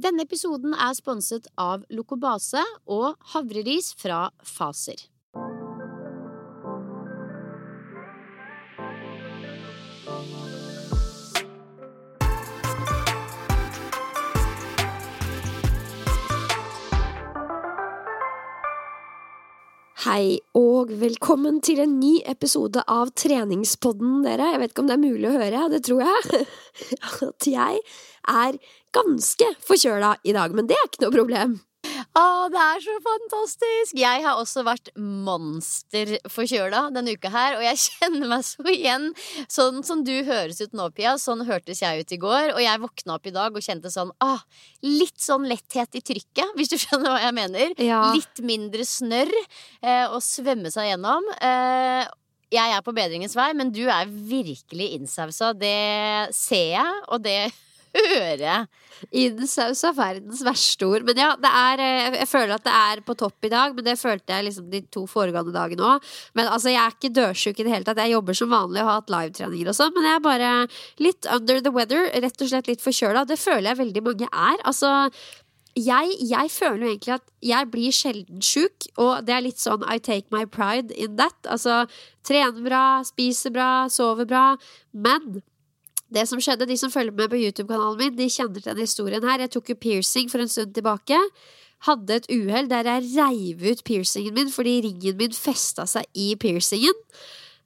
Denne episoden er sponset av Lokobase og havreris fra Faser. Hei og velkommen til en ny episode av Treningspodden, dere. Jeg vet ikke om det er mulig å høre, det tror jeg. At jeg er ganske forkjøla i dag, men det er ikke noe problem. Å, det er så fantastisk! Jeg har også vært monsterforkjøla denne uka her, og jeg kjenner meg så igjen. Sånn som du høres ut nå, Pia, sånn hørtes jeg ut i går. Og jeg våkna opp i dag og kjente sånn ah, Litt sånn letthet i trykket, hvis du skjønner hva jeg mener. Ja. Litt mindre snørr eh, å svømme seg gjennom. Eh, jeg er på bedringens vei, men du er virkelig innsausa. Det ser jeg, og det hører jeg. Innsaus er verdens verste ord. Men ja, er, eh, jeg føler at det er på topp i dag, men det følte jeg liksom de to foregående dagene òg. Men altså, jeg er ikke dørsjuk i det hele tatt. Jeg jobber som vanlig og har hatt livetreninger og sånn, men jeg er bare litt under the weather. Rett og slett litt forkjøla. Det føler jeg veldig mange er. Altså jeg, jeg, føler jo egentlig at jeg blir sjelden sjuk, og det er litt sånn I take my pride in that. Altså, trener bra, spiser bra, sover bra. Men det som skjedde, de som følger med på YouTube-kanalen min, de kjenner til denne historien her. Jeg tok jo piercing for en stund tilbake. Hadde et uhell der jeg reiv ut piercingen min fordi ringen min festa seg i piercingen.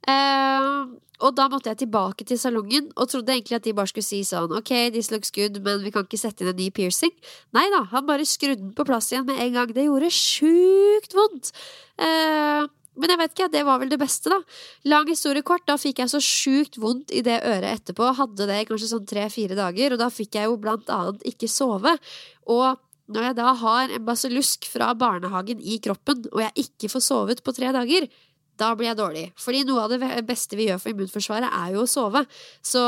Uh, og da måtte jeg tilbake til salongen og trodde egentlig at de bare skulle si sånn Ok, this looks good, men vi kan ikke sette inn en ny piercing. Nei da, han bare skrudde den på plass igjen med en gang. Det gjorde sjukt vondt. Eh, men jeg vet ikke, det var vel det beste, da. Lang historie kort, da fikk jeg så sjukt vondt i det øret etterpå. Hadde det i kanskje sånn tre-fire dager, og da fikk jeg jo blant annet ikke sove. Og når jeg da har en basillusk fra barnehagen i kroppen, og jeg ikke får sovet på tre dager, da blir jeg dårlig. Fordi noe av det beste vi gjør for immunforsvaret, er jo å sove. Så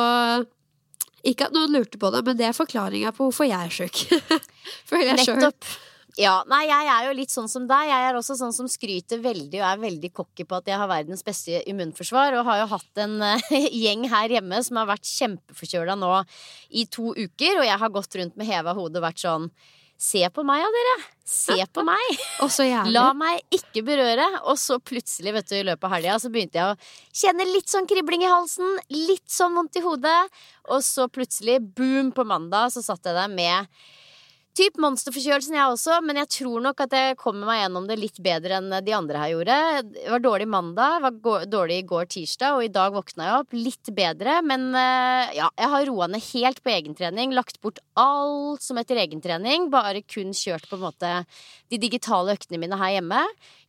ikke at noen lurte på det, men det er forklaringa på hvorfor jeg er sjuk. Føler jeg sjøl. Ja, nei, jeg er jo litt sånn som deg. Jeg er også sånn som skryter veldig og er veldig cocky på at jeg har verdens beste immunforsvar. Og har jo hatt en uh, gjeng her hjemme som har vært kjempeforkjøla nå i to uker. Og jeg har gått rundt med heva hode og vært sånn Se på meg, ja, dere. Se på meg. La meg ikke berøre. Og så plutselig, vet du, i løpet av helga, så begynte jeg å kjenne litt sånn kribling i halsen. Litt sånn vondt i hodet. Og så plutselig, boom, på mandag så satt jeg der med Typ monsterforkjølelsen, jeg også, men jeg tror nok at jeg kommer meg gjennom det litt bedre enn de andre her gjorde. Det var dårlig mandag, var dårlig i går tirsdag, og i dag våkna jeg opp litt bedre. Men eh, ja, jeg har roa ned helt på egentrening, lagt bort alt som heter egentrening. Bare kun kjørt på en måte de digitale øktene mine her hjemme.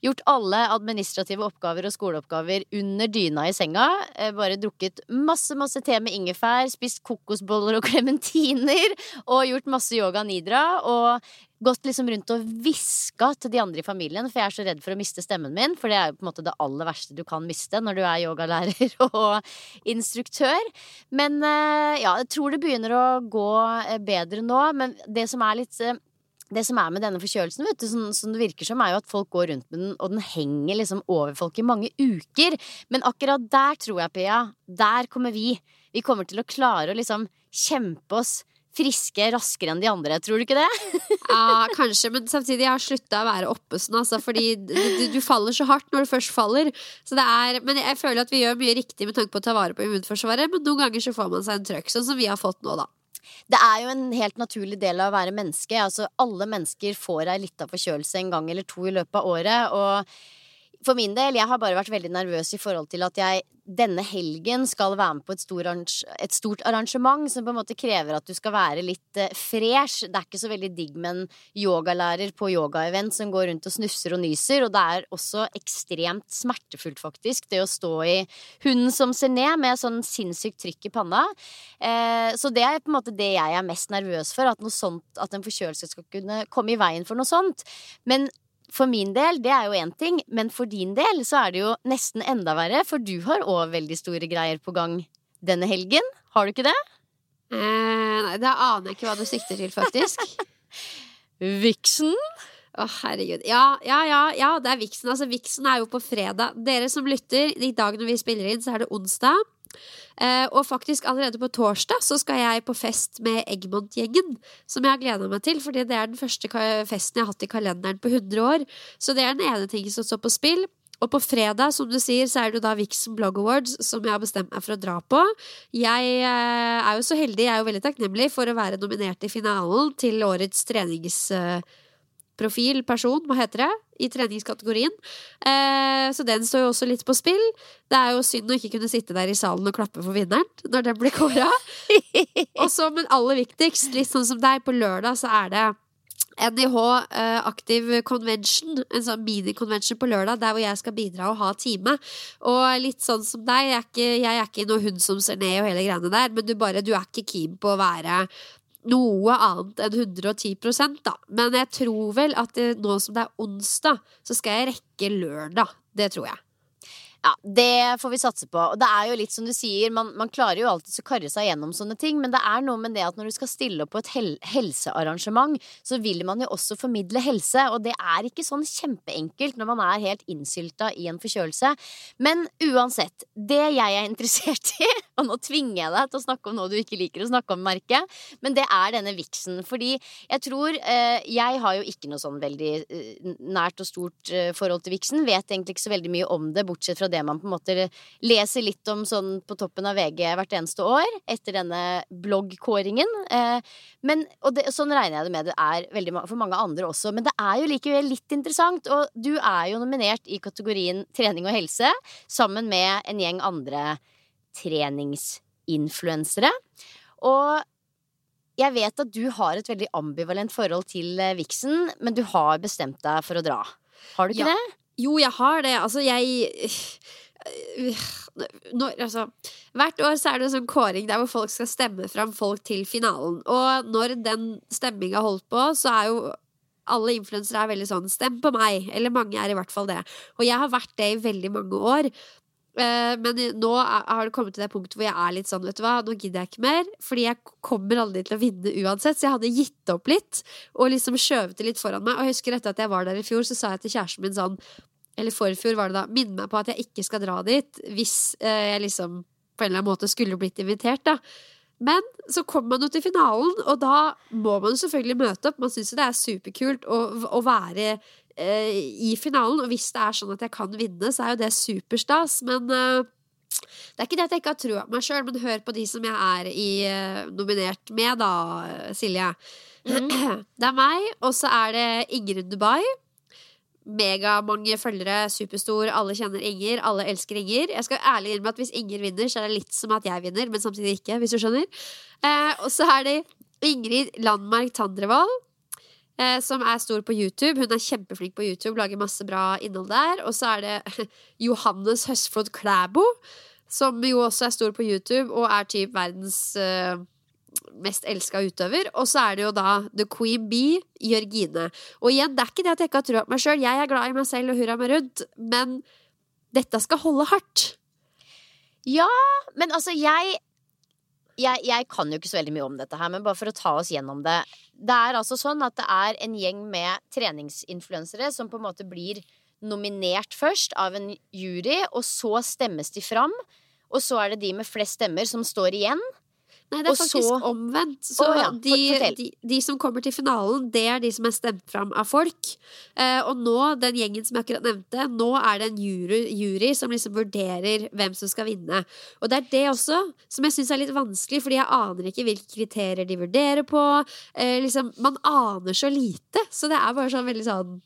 Gjort alle administrative oppgaver og skoleoppgaver under dyna i senga. Eh, bare drukket masse, masse te med ingefær, spist kokosboller og klementiner. Og gjort masse yoga nidra. Og gått liksom rundt og hviska til de andre i familien, for jeg er så redd for å miste stemmen min. For det er jo på en måte det aller verste du kan miste når du er yogalærer og instruktør. Men eh, ja, jeg tror det begynner å gå eh, bedre nå. Men det som er litt det som er med denne forkjølelsen, vet du, som, som, det virker som, er jo at folk går rundt med den, og den henger liksom over folk i mange uker. Men akkurat der tror jeg, Pia, der kommer vi. Vi kommer til å klare å liksom kjempe oss friske raskere enn de andre. Tror du ikke det? ja, kanskje, men samtidig jeg har slutta å være oppe sånn, altså, fordi du, du, faller så hardt når du først faller. Er, men jeg føler at vi gjør mye riktig med tanke på å ta vare på immunforsvaret, men noen ganger så får man seg en trøkk, sånn som vi har fått nå, da. Det er jo en helt naturlig del av å være menneske. Altså, alle mennesker får ei lita forkjølelse en gang eller to i løpet av året. Og for min del, jeg har bare vært veldig nervøs i forhold til at jeg denne helgen skal være med på et, stor, et, stort arrangement som på en måte krever at du skal være litt eh, fresh. Det er ikke så veldig digg med en yogalærer på yogaevent som går rundt og snufser og nyser, og det er også ekstremt smertefullt, faktisk, det å stå i hunden som ser ned med sånn sinnssykt trykk i panna. Eh, så det er på en måte det jeg er mest nervøs for, at, noe sånt, at en forkjølelse skal kunne komme i veien for noe sånt. Men for min del, det er jo én ting, men for din del så er det jo nesten enda verre, for du har òg veldig store greier på gang denne helgen. Har du ikke det? Eh, nei, da aner jeg ikke hva du sikter til, faktisk. Vixen? Å, oh, herregud. Ja, ja, ja, ja, det er Vixen. Altså, Vixen er jo på fredag. Dere som lytter, i dag når vi spiller inn, så er det onsdag. Eh, og faktisk allerede på torsdag så skal jeg på fest med Eggmont-gjengen. Som jeg har gleda meg til, fordi det er den første festen jeg har hatt i kalenderen på 100 år. Så det er den ene tingen som står på spill. Og på fredag, som du sier, så er det jo da Vixen Blog Awards som jeg har bestemt meg for å dra på. Jeg eh, er jo så heldig, jeg er jo veldig takknemlig for å være nominert i finalen til årets treningsprofil, person, hva heter det, i treningskategorien. Eh, så den står jo også litt på spill. Det er jo synd å ikke kunne sitte der i salen og klappe for vinneren når den blir kåra. og så, men aller viktigst, litt sånn som deg, på lørdag så er det NIH eh, Aktiv Convention, en sånn mini-convention på lørdag, der hvor jeg skal bidra og ha time. Og litt sånn som deg, jeg er ikke, jeg er ikke noe hund som ser ned og hele greiene der, men du bare, du er ikke keen på å være noe annet enn 110% da. Men jeg tror vel at nå som det er onsdag, så skal jeg rekke lørdag. Det tror jeg. Ja, Det får vi satse på. Og det er jo litt som du sier, man, man klarer jo alltid å karre seg gjennom sånne ting, men det er noe med det at når du skal stille opp på et hel helsearrangement, så vil man jo også formidle helse, og det er ikke sånn kjempeenkelt når man er helt innsylta i en forkjølelse. Men uansett, det jeg er interessert i, og nå tvinger jeg deg til å snakke om noe du ikke liker å snakke om, merke, men det er denne viksen. Fordi jeg tror eh, Jeg har jo ikke noe sånn veldig eh, nært og stort eh, forhold til viksen, vet egentlig ikke så veldig mye om det, bortsett fra det man på en måte leser litt om sånn på toppen av VG hvert eneste år, etter denne bloggkåringen. Eh, men, og det, sånn regner jeg det med det er veldig, for mange andre også. Men det er jo likevel litt interessant, og du er jo nominert i kategorien trening og helse, sammen med en gjeng andre treningsinfluensere. Og jeg vet at du har et veldig ambivalent forhold til Vixen, viksen, men du har bestemt deg for å dra. Har du ikke Ja. det? Jo, jeg har det. Altså, jeg når, altså, Hvert år så er det en sånn kåring der hvor folk skal stemme fram folk til finalen. Og når den stemminga holdt på, så er jo alle influensere er veldig sånn 'stem på meg'. Eller mange er i hvert fall det. Og jeg har vært det i veldig mange år. Eh, Men nå har det kommet til det punktet hvor jeg er litt sånn, vet du hva, nå gidder jeg ikke mer. Fordi jeg kommer aldri til å vinne uansett. Så jeg hadde gitt opp litt, og liksom skjøvet det litt foran meg. Og jeg husker etter at jeg var der i fjor, så sa jeg til kjæresten min sånn Eller forfjor var det da. Minn meg på at jeg ikke skal dra dit hvis eh, jeg liksom på en eller annen måte skulle blitt invitert, da. Men så kommer man jo til finalen, og da må man selvfølgelig møte opp. Man syns jo det er superkult å, å være eh, i finalen, og hvis det er sånn at jeg kan vinne, så er jo det superstas. Men uh, det er ikke det at jeg ikke har trua på meg sjøl, men hør på de som jeg er i, uh, nominert med, da, Silje. Det er meg, og så er det Ingrid Dubai. Megamange følgere, superstor, alle kjenner Inger, alle elsker Inger. Jeg skal ærlig innrømme at hvis Inger vinner, så er det litt som at jeg vinner, men samtidig ikke, hvis du skjønner. Eh, og så er det Ingrid Landmark Tandrevold. Eh, som er stor på YouTube. Hun er kjempeflink på YouTube, lager masse bra innhold der. Og så er det Johannes Høsflot Klæbo, som jo også er stor på YouTube og er typ verdens eh, mest elska utøver. Og så er det jo da The Queen Bee, Jørgine. Og igjen, det er ikke det at jeg ikke har trua på meg sjøl. Jeg er glad i meg selv og hurra meg rundt, men dette skal holde hardt. Ja, men altså jeg, jeg Jeg kan jo ikke så veldig mye om dette her, men bare for å ta oss gjennom det. Det er altså sånn at det er en gjeng med treningsinfluensere som på en måte blir nominert først av en jury, og så stemmes de fram. Og så er det de med flest stemmer som står igjen. Nei, det er Og faktisk så- omvendt. Så oh, ja, de, de, de som kommer til finalen, det er de som er stemt fram av folk. Eh, og nå, den gjengen som jeg akkurat nevnte, nå er det en jury, jury som liksom vurderer hvem som skal vinne. Og det er det også som jeg syns er litt vanskelig, fordi jeg aner ikke hvilke kriterier de vurderer på. Eh, liksom, man aner så lite, så det er bare sånn veldig sånn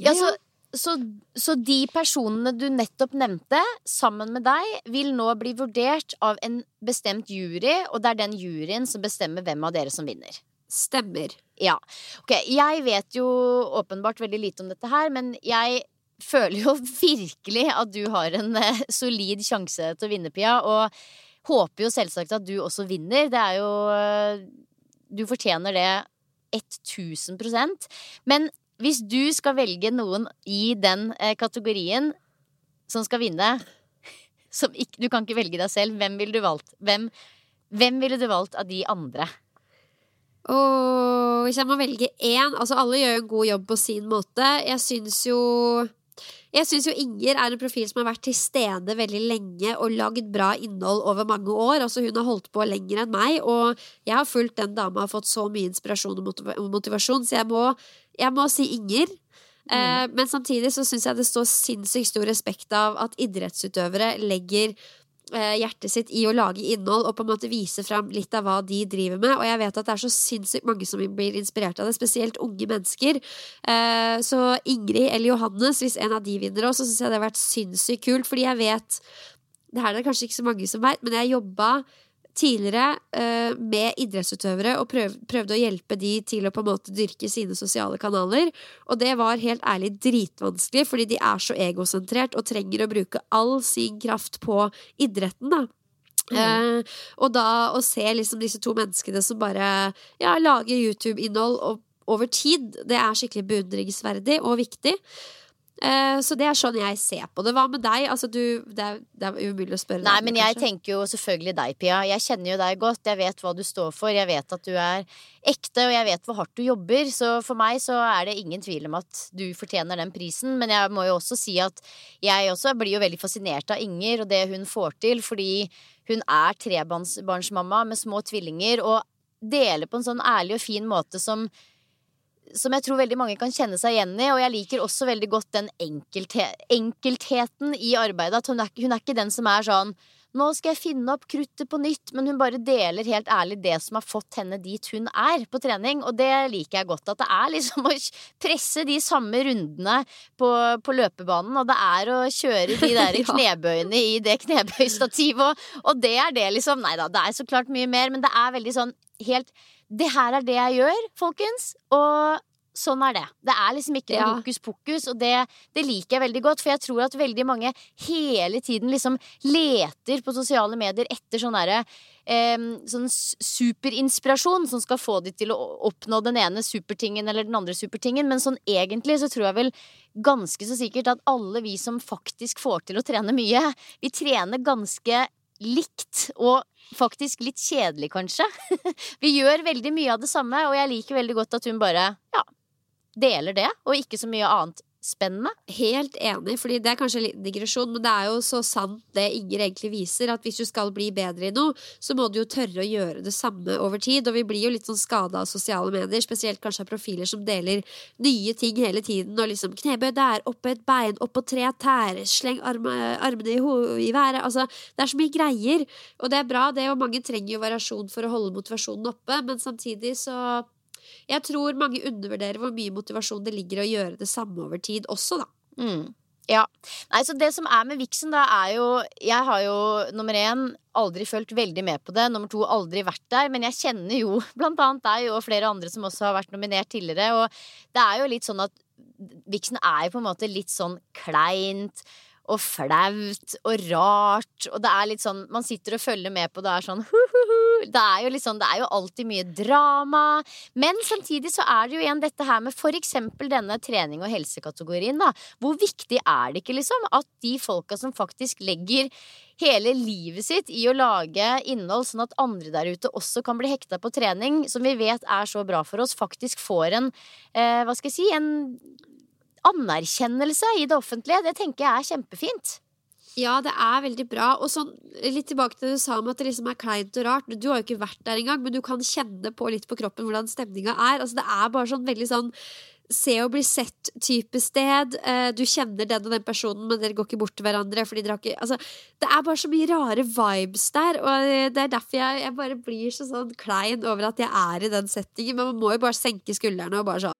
Ja, så, så, så de personene du nettopp nevnte, sammen med deg, vil nå bli vurdert av en bestemt jury, og det er den juryen som bestemmer hvem av dere som vinner. Stemmer. Ja. Ok, jeg vet jo åpenbart veldig lite om dette her, men jeg føler jo virkelig at du har en eh, solid sjanse til å vinne, Pia. Og håper jo selvsagt at du også vinner. Det er jo eh, Du fortjener det 1000% Men hvis du skal velge noen i den eh, kategorien som skal vinne som ikke, Du kan ikke velge deg selv. Hvem ville du valgt? Hvem, hvem ville du valgt av de andre? Oh, hvis jeg må velge én Altså, alle gjør en god jobb på sin måte. Jeg syns jo Jeg syns jo Inger er en profil som har vært til stede veldig lenge og lagd bra innhold over mange år. Altså Hun har holdt på lenger enn meg, og jeg har fulgt den dama og fått så mye inspirasjon og motivasjon, så jeg må, jeg må si Inger. Mm. Eh, men samtidig så syns jeg det står sinnssykt stor respekt av at idrettsutøvere legger hjertet sitt i å lage innhold og på en måte vise fram litt av hva de driver med. Og jeg vet at det er så sinnssykt mange som blir inspirert av det, spesielt unge mennesker. Eh, så Ingrid eller Johannes, hvis en av de vinner òg, så syns jeg det har vært sinnssykt kult, fordi jeg vet Det her er det kanskje ikke så mange som vet, men jeg jobba tidligere uh, med idrettsutøvere og prøv, prøvde å hjelpe de til å på en måte dyrke sine sosiale kanaler. Og det var helt ærlig dritvanskelig, fordi de er så egosentrert og trenger å bruke all sin kraft på idretten. da. Mm. Uh, og da å se liksom disse to menneskene som bare ja, lager YouTube-innhold over tid, det er skikkelig beundringsverdig og viktig. Eh, så det er sånn jeg ser på det. Hva med deg? Altså, du, det, er, det, er, umulig å spørre Nei, deg. men jeg kanskje? tenker jo selvfølgelig deg, Pia. Jeg kjenner jo deg godt. Jeg vet hva du står for. Jeg vet at du er ekte, og jeg vet hvor hardt du jobber. Så for meg så er det ingen tvil om at du fortjener den prisen. Men jeg må jo også si at jeg også blir jo veldig fascinert av Inger og det hun får til, fordi hun er trebarnsmamma med små tvillinger og deler på en sånn ærlig og fin måte som som jeg tror veldig mange kan kjenne seg igjen i. Og jeg liker også veldig godt den enkelte, enkeltheten i arbeidet. At hun er, hun er, ikke den som er sånn nå skal jeg finne opp kruttet på nytt, men hun bare deler helt ærlig det som har fått henne dit hun er på trening. Og det liker jeg godt. At det er liksom å presse de samme rundene på, på løpebanen, og det er å kjøre de der knebøyene i det knebøystativet, og, og det er det, liksom. Nei da, det er så klart mye mer, men det er veldig sånn helt det her er det jeg gjør, folkens. Og sånn er det. Det er liksom ikke ja. hokus pokus, og det, det, liker jeg veldig godt. For jeg tror at veldig mange hele tiden liksom leter på sosiale medier etter sånn derre eh, sånn superinspirasjon som skal få de til å oppnå den ene supertingen eller den andre supertingen. Men sånn egentlig så tror jeg vel ganske så sikkert at alle vi som faktisk får til å trene mye, vi trener ganske likt. Og faktisk litt kjedelig, kanskje. Vi gjør veldig mye av det samme, og jeg liker veldig godt at hun bare ja, deler det, og ikke så mye annet spennende. Helt enig, fordi det er kanskje litt digresjon, men det er jo så sant det Inger egentlig viser, at hvis du skal bli bedre i noe, så må du jo tørre å gjøre det samme over tid. Og vi blir jo litt sånn skada av sosiale medier, spesielt kanskje av profiler som deler nye ting hele tiden, og liksom knebøy der, oppe et bein, opp på tre tær, sleng armene i, i været. Altså, det er så mye greier, og det er bra, det, og mange trenger jo variasjon for å holde motivasjonen oppe, men samtidig så jeg tror mange undervurderer hvor mye motivasjon det ligger i å gjøre det samme over tid også, da. Mm. Ja. Nei, så det som er med Vixen, da, er jo Jeg har jo nummer én aldri fulgt veldig med på det. Nummer to aldri vært der. Men jeg kjenner jo blant annet deg og flere andre som også har vært nominert tidligere. Og det er jo litt sånn at Vixen er jo på en måte litt sånn kleint og flaut og rart. Og det er litt sånn Man sitter og følger med på det er sånn Det er jo sånn, det er jo alltid mye drama. Men samtidig så er det jo igjen dette her med for eksempel denne trening- og helsekategorien, da. Hvor viktig er det ikke, liksom, at de folka som faktisk legger hele livet sitt i å lage innhold sånn at andre der ute også kan bli hekta på trening, som vi vet er så bra for oss, faktisk får en eh, Hva skal jeg si en anerkjennelse i det offentlige. Det tenker jeg er kjempefint. Ja, det er veldig bra. Og sånn, litt tilbake til det du sa om at det liksom er kleint og rart. Du har jo ikke vært der engang, men du kan kjenne på litt på kroppen hvordan stemninga er. Altså, det er bare sånn veldig sånn se og bli sett-type sted. Eh, du kjenner den og den personen, men dere går ikke bort til hverandre. Fordi dere har ikke, altså, det er bare så mye rare vibes der, og det er derfor jeg, jeg bare blir så sånn klein over at jeg er i den settingen. Men man må jo bare senke skuldrene og bare sånn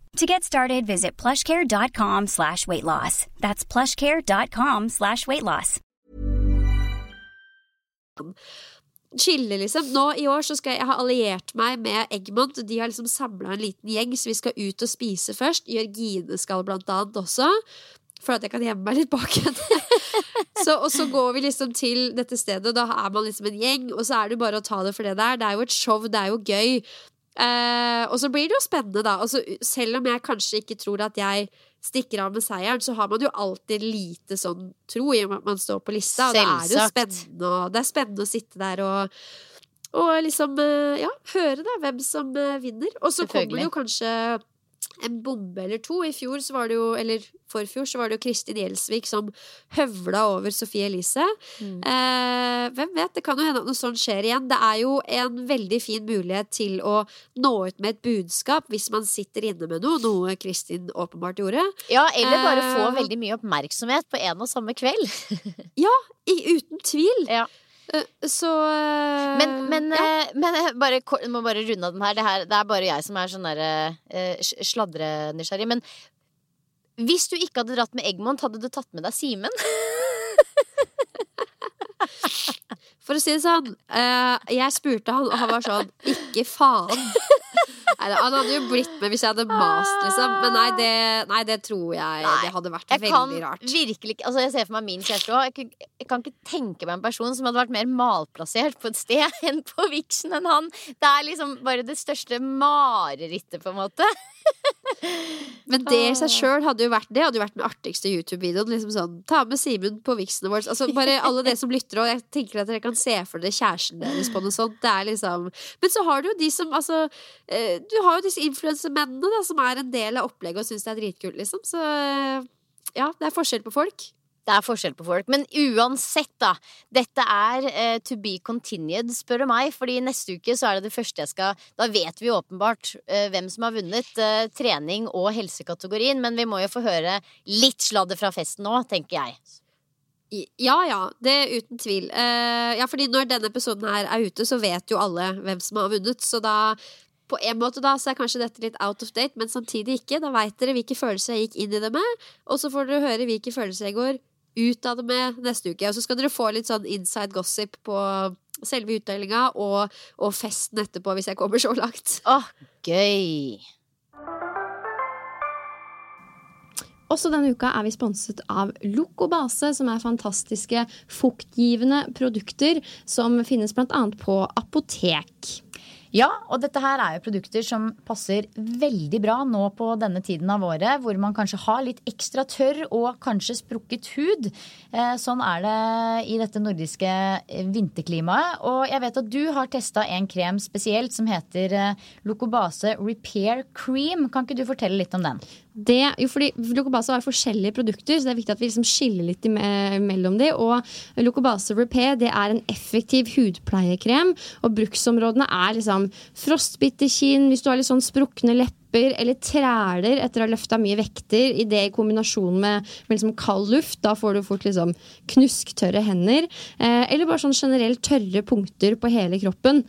To get started, visit plushcare.com slash weight loss. That's plushcare.com slash weight loss. Chille, liksom. Nå i år så skal jeg, jeg ha alliert meg med Eggmont. De har liksom samla en liten gjeng, så vi skal ut og spise først. Jørgine skal blant annet også. For at jeg kan gjemme meg litt bak henne. så, og så går vi liksom til dette stedet, og da er man liksom en gjeng. Og så er det bare å ta det for det der. Det er jo et show, det er jo gøy. Eh, og så blir det jo spennende, da. Altså, selv om jeg kanskje ikke tror at jeg stikker av med seieren, så har man jo alltid lite sånn tro i og med at man står på lista. Og det er jo spennende, og det er spennende å sitte der og og liksom, eh, ja, høre da hvem som eh, vinner. Og så kommer det jo kanskje en bombe eller to. I fjor så var det jo, eller forfjor, så var det jo Kristin Gjelsvik som høvla over Sofie Elise. Eh, hvem vet, det kan jo hende at noe sånt skjer igjen. Det er jo en veldig fin mulighet til å nå ut med et budskap hvis man sitter inne med noe, noe Kristin åpenbart gjorde. Ja, eller bare få Eh. veldig mye oppmerksomhet på en og samme kveld. Ja, i, uten tvil. Ja. Eh, så eh, Men, men, ja. eh, men jeg bare, må bare runde av den her. Det, her. det er bare jeg som er sånn derre eh, sl- sladrenysgjerrig. Men hvis du ikke hadde dratt med Eggmont, hadde du tatt med deg Simen? For å si det sånn, eh, jeg spurte han, og han var sånn Ikke faen. Nei, han hadde jo blitt med hvis jeg hadde mast, liksom. Men nei, det, nei, det tror jeg Nei, Det hadde vært veldig rart. virkelig Altså Jeg ser for meg min kjæreste òg. Jeg, jeg kan ikke tenke meg en person som hadde vært mer malplassert på et sted enn på Vixen enn han. Det er liksom bare det største marerittet, på en måte. Men det i seg sjøl hadde jo vært Det hadde jo vært den artigste YouTube-videoen. Liksom sånn, Ta med Simen på Vixen Awards. Altså, bare alle dere som lytter, og jeg tenker at dere kan se for dere kjæresten deres på noe sånt. Det er liksom Men så har du jo de som altså eh, Du har jo disse influensemennene som er en del av opplegget og syns det er dritkult, liksom. Så eh, ja, det er forskjell på folk. Det er forskjell på folk. Men uansett, da. Dette er eh, to be continued, spør du meg. Fordi neste uke så er det det første jeg skal Da vet vi åpenbart eh, hvem som har vunnet eh, trening og helsekategorien. Men vi må jo få høre litt sladder fra festen nå, tenker jeg. Ja, ja, det er uten tvil. Uh, ja, fordi når denne episoden her er ute, så vet jo alle hvem som har vunnet. Så da, på en måte da, så er kanskje dette litt out of date, men samtidig ikke. Da veit dere hvilke følelser jeg gikk inn i det med, og så får dere høre hvilke følelser jeg går ut av det med neste uke. Og så skal dere få litt sånn inside gossip på selve utdelinga og, og festen etterpå, hvis jeg kommer så langt. Åh, gøy. Også denne uka er vi sponset av Lokobase, som er fantastiske fuktgivende produkter som finnes bl.a. på apotek. Ja, og dette her er jo produkter som passer veldig bra nå på denne tiden av året, hvor man kanskje har litt ekstra tørr og kanskje sprukket hud. Eh, Sånn er det i dette nordiske eh, vinterklimaet. Og jeg vet at du har testa en krem spesielt som heter Lokobase Locobase Repair Cream. Kan ikke du fortelle litt om den? Det, jo, fordi Locobase har forskjellige produkter, så det er viktig at vi liksom skiller litt mellom de. Og Locobase Repair det er en effektiv hudpleiekrem, og bruksområdene er liksom frostbitte kinn, hvis du har litt sånn sprukne lepper eller træler etter å ha løfta mye vekter, i det i kombinasjon med, med liksom kald luft. Da får du fort liksom knusktørre hender. Eh, eller bare sånn generelt tørre punkter på hele kroppen.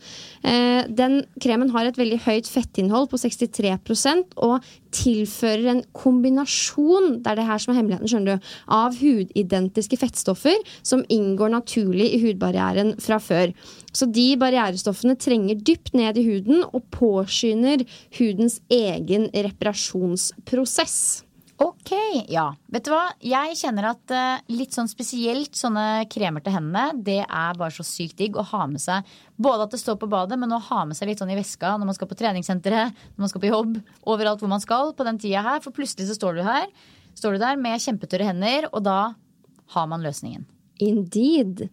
Eh, den kremen har et veldig høyt fettinnhold på 63% og tilfører en kombinasjon det er det her som er hemmeligheten, skjønner du, av hudidentiske fettstoffer som inngår naturlig i hudbarrieren fra før. Så de barrierestoffene trenger dypt ned i huden og påskynder hudens egen reparasjonsprosess. Ok, ja. Vet du hva? Jeg kjenner at eh, litt sånn spesielt sånne kremer til hendene, det er bare så sykt digg å ha med seg. Både at det står på badet, men å ha med seg litt sånn i veska når man skal på treningssenteret, når man skal på jobb, overalt hvor man skal på den tida her. For plutselig så står du her, står du der med kjempetørre hender, og da har man løsningen. Indeed.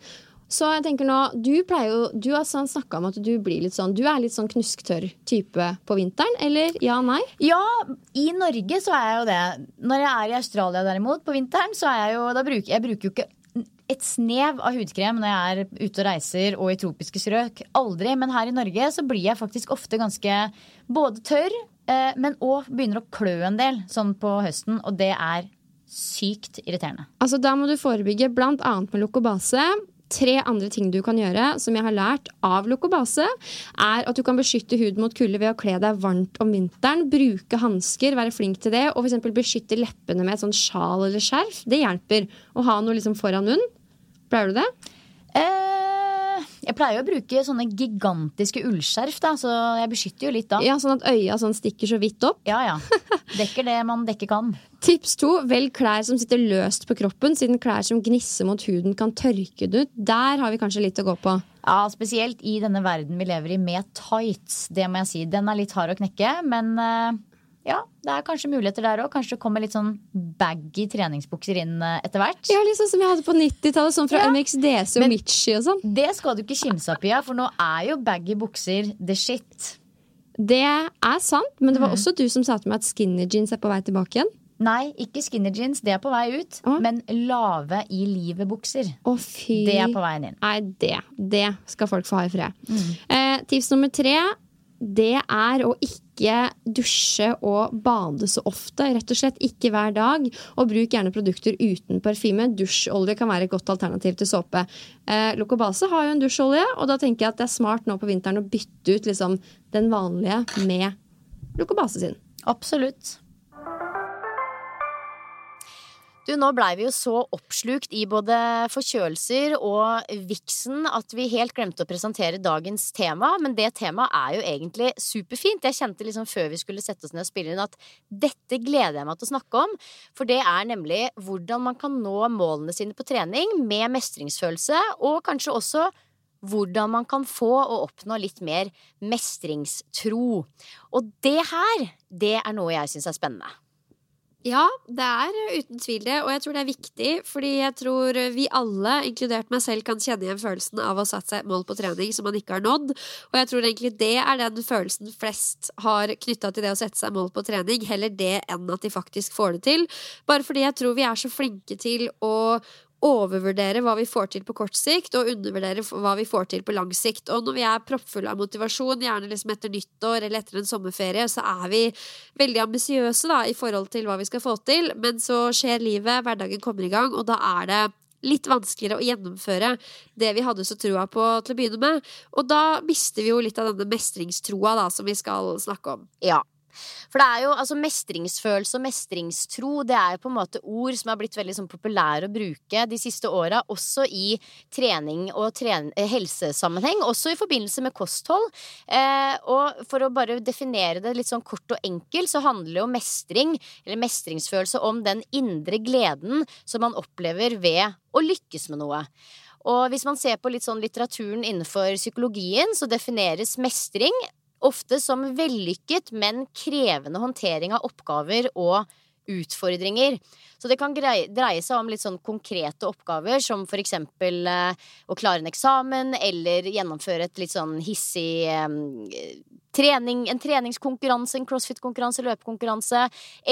Så jeg tenker nå, du pleier jo Du har sånn snakka om at du blir litt sånn Du er litt sånn knusktørr type på vinteren, eller ja, nei? Ja, i Norge så er jeg jo det. Når jeg er i Australia derimot, på vinteren, så er jeg jo Da bruker jeg bruker jo ikke et snev av hudkrem når jeg er ute og reiser og i tropiske strøk. Aldri. Men her i Norge så blir jeg faktisk ofte ganske både tørr, eh, men òg begynner å klø en del sånn på høsten. Og det er sykt irriterende. Altså Da må du forebygge annet med lokobase. Tre andre ting du kan gjøre, som jeg har lært av lokobase, er at du kan beskytte huden mot kulde ved å kle deg varmt om vinteren. Bruke hansker, være flink til det. Og f.eks. beskytte leppene med et sånt sjal eller skjerf. Det hjelper. Å ha noe liksom foran munnen. Pleier du det? Eh, jeg pleier å bruke sånne gigantiske ullskjerf, da, så jeg beskytter jo litt da. Ja, Sånn at øya sånn stikker så vidt opp. Ja ja. Dekker det man dekke kan. Tips to, velg klær som sitter løst på kroppen, siden klær som gnisser mot huden kan tørke det ut. Der har vi kanskje litt å gå på. Ja, Spesielt i denne verden vi lever i med tights. Det må jeg si. Den er litt hard å knekke, men eh, ja, det er kanskje muligheter der òg. Kanskje det kommer litt sånn baggy treningsbukser inn eh, etter hvert. Ja, litt sånn som jeg hadde på 90-tallet, sånn fra Ja. MXDC og Men- Michi og sånn. Det skal du ikke kimse av, Pia, for nå er jo baggy bukser the shit. Det er sant, men Mm. det var også du som sa til meg at skinny jeans er på vei tilbake igjen. Nei, ikke skinny jeans, det er på vei ut. Ah. Men lave i livet-bukser, fy. det er på veien inn. Nei, det. Det skal folk få ha i fred. Mm. Eh, tips nummer tre. Det er å ikke dusje og bade så ofte. Rett og slett ikke hver dag. Og bruk gjerne produkter uten parfyme. Dusjolje kan være et godt alternativ til såpe. Eh, Locobase har jo en dusjolje, og da tenker jeg at det er smart nå på vinteren å bytte ut liksom, den vanlige med Locobase sin. Absolutt. Du, nå blei vi jo så oppslukt i både forkjølelser og viksen at vi helt glemte å presentere dagens tema. Men det temaet er jo egentlig superfint. Jeg kjente liksom før vi skulle sette oss ned og spille inn at dette gleder jeg meg til å snakke om. For det er nemlig hvordan man kan nå målene sine på trening med mestringsfølelse, og kanskje også hvordan man kan få og oppnå litt mer mestringstro. Og det her, det er noe jeg syns er spennende. Ja, det er uten tvil det, og jeg tror det er viktig, fordi jeg tror vi alle, inkludert meg selv, kan kjenne igjen følelsen av å ha satt seg et mål på trening som man ikke har nådd, og jeg tror egentlig det er den følelsen flest har knytta til det å sette seg mål på trening, heller det enn at de faktisk får det til. Bare fordi jeg tror vi er så flinke til å overvurdere hva vi får til på kort sikt, og undervurdere hva vi får til på lang sikt. Og når vi er proppfulle av motivasjon, gjerne liksom etter nyttår eller etter en sommerferie, så er vi veldig ambisiøse i forhold til hva vi skal få til, men så skjer livet, hverdagen kommer i gang, og da er det litt vanskeligere å gjennomføre det vi hadde så trua på til å begynne med. Og da mister vi jo litt av denne mestringstroa da, som vi skal snakke om. Ja. For det er jo altså mestringsfølelse og mestringstro Det er jo på en måte ord som har blitt veldig sånn populære å bruke de siste åra, også i trening og tren eh, helsesammenheng, også i forbindelse med kosthold. Eh, og for å bare definere det litt sånn kort og enkelt, så handler jo mestring, eller mestringsfølelse, om den indre gleden som man opplever ved å lykkes med noe. Og hvis man ser på litt sånn litteraturen innenfor psykologien, så defineres mestring ofte som vellykket, men krevende håndtering av oppgaver og utfordringer. Så det kan dreie seg om litt sånn konkrete oppgaver, som for eksempel eh, å klare en eksamen, eller gjennomføre et litt sånn hissig eh, trening, en treningskonkurranse, en crossfit-konkurranse, løpekonkurranse,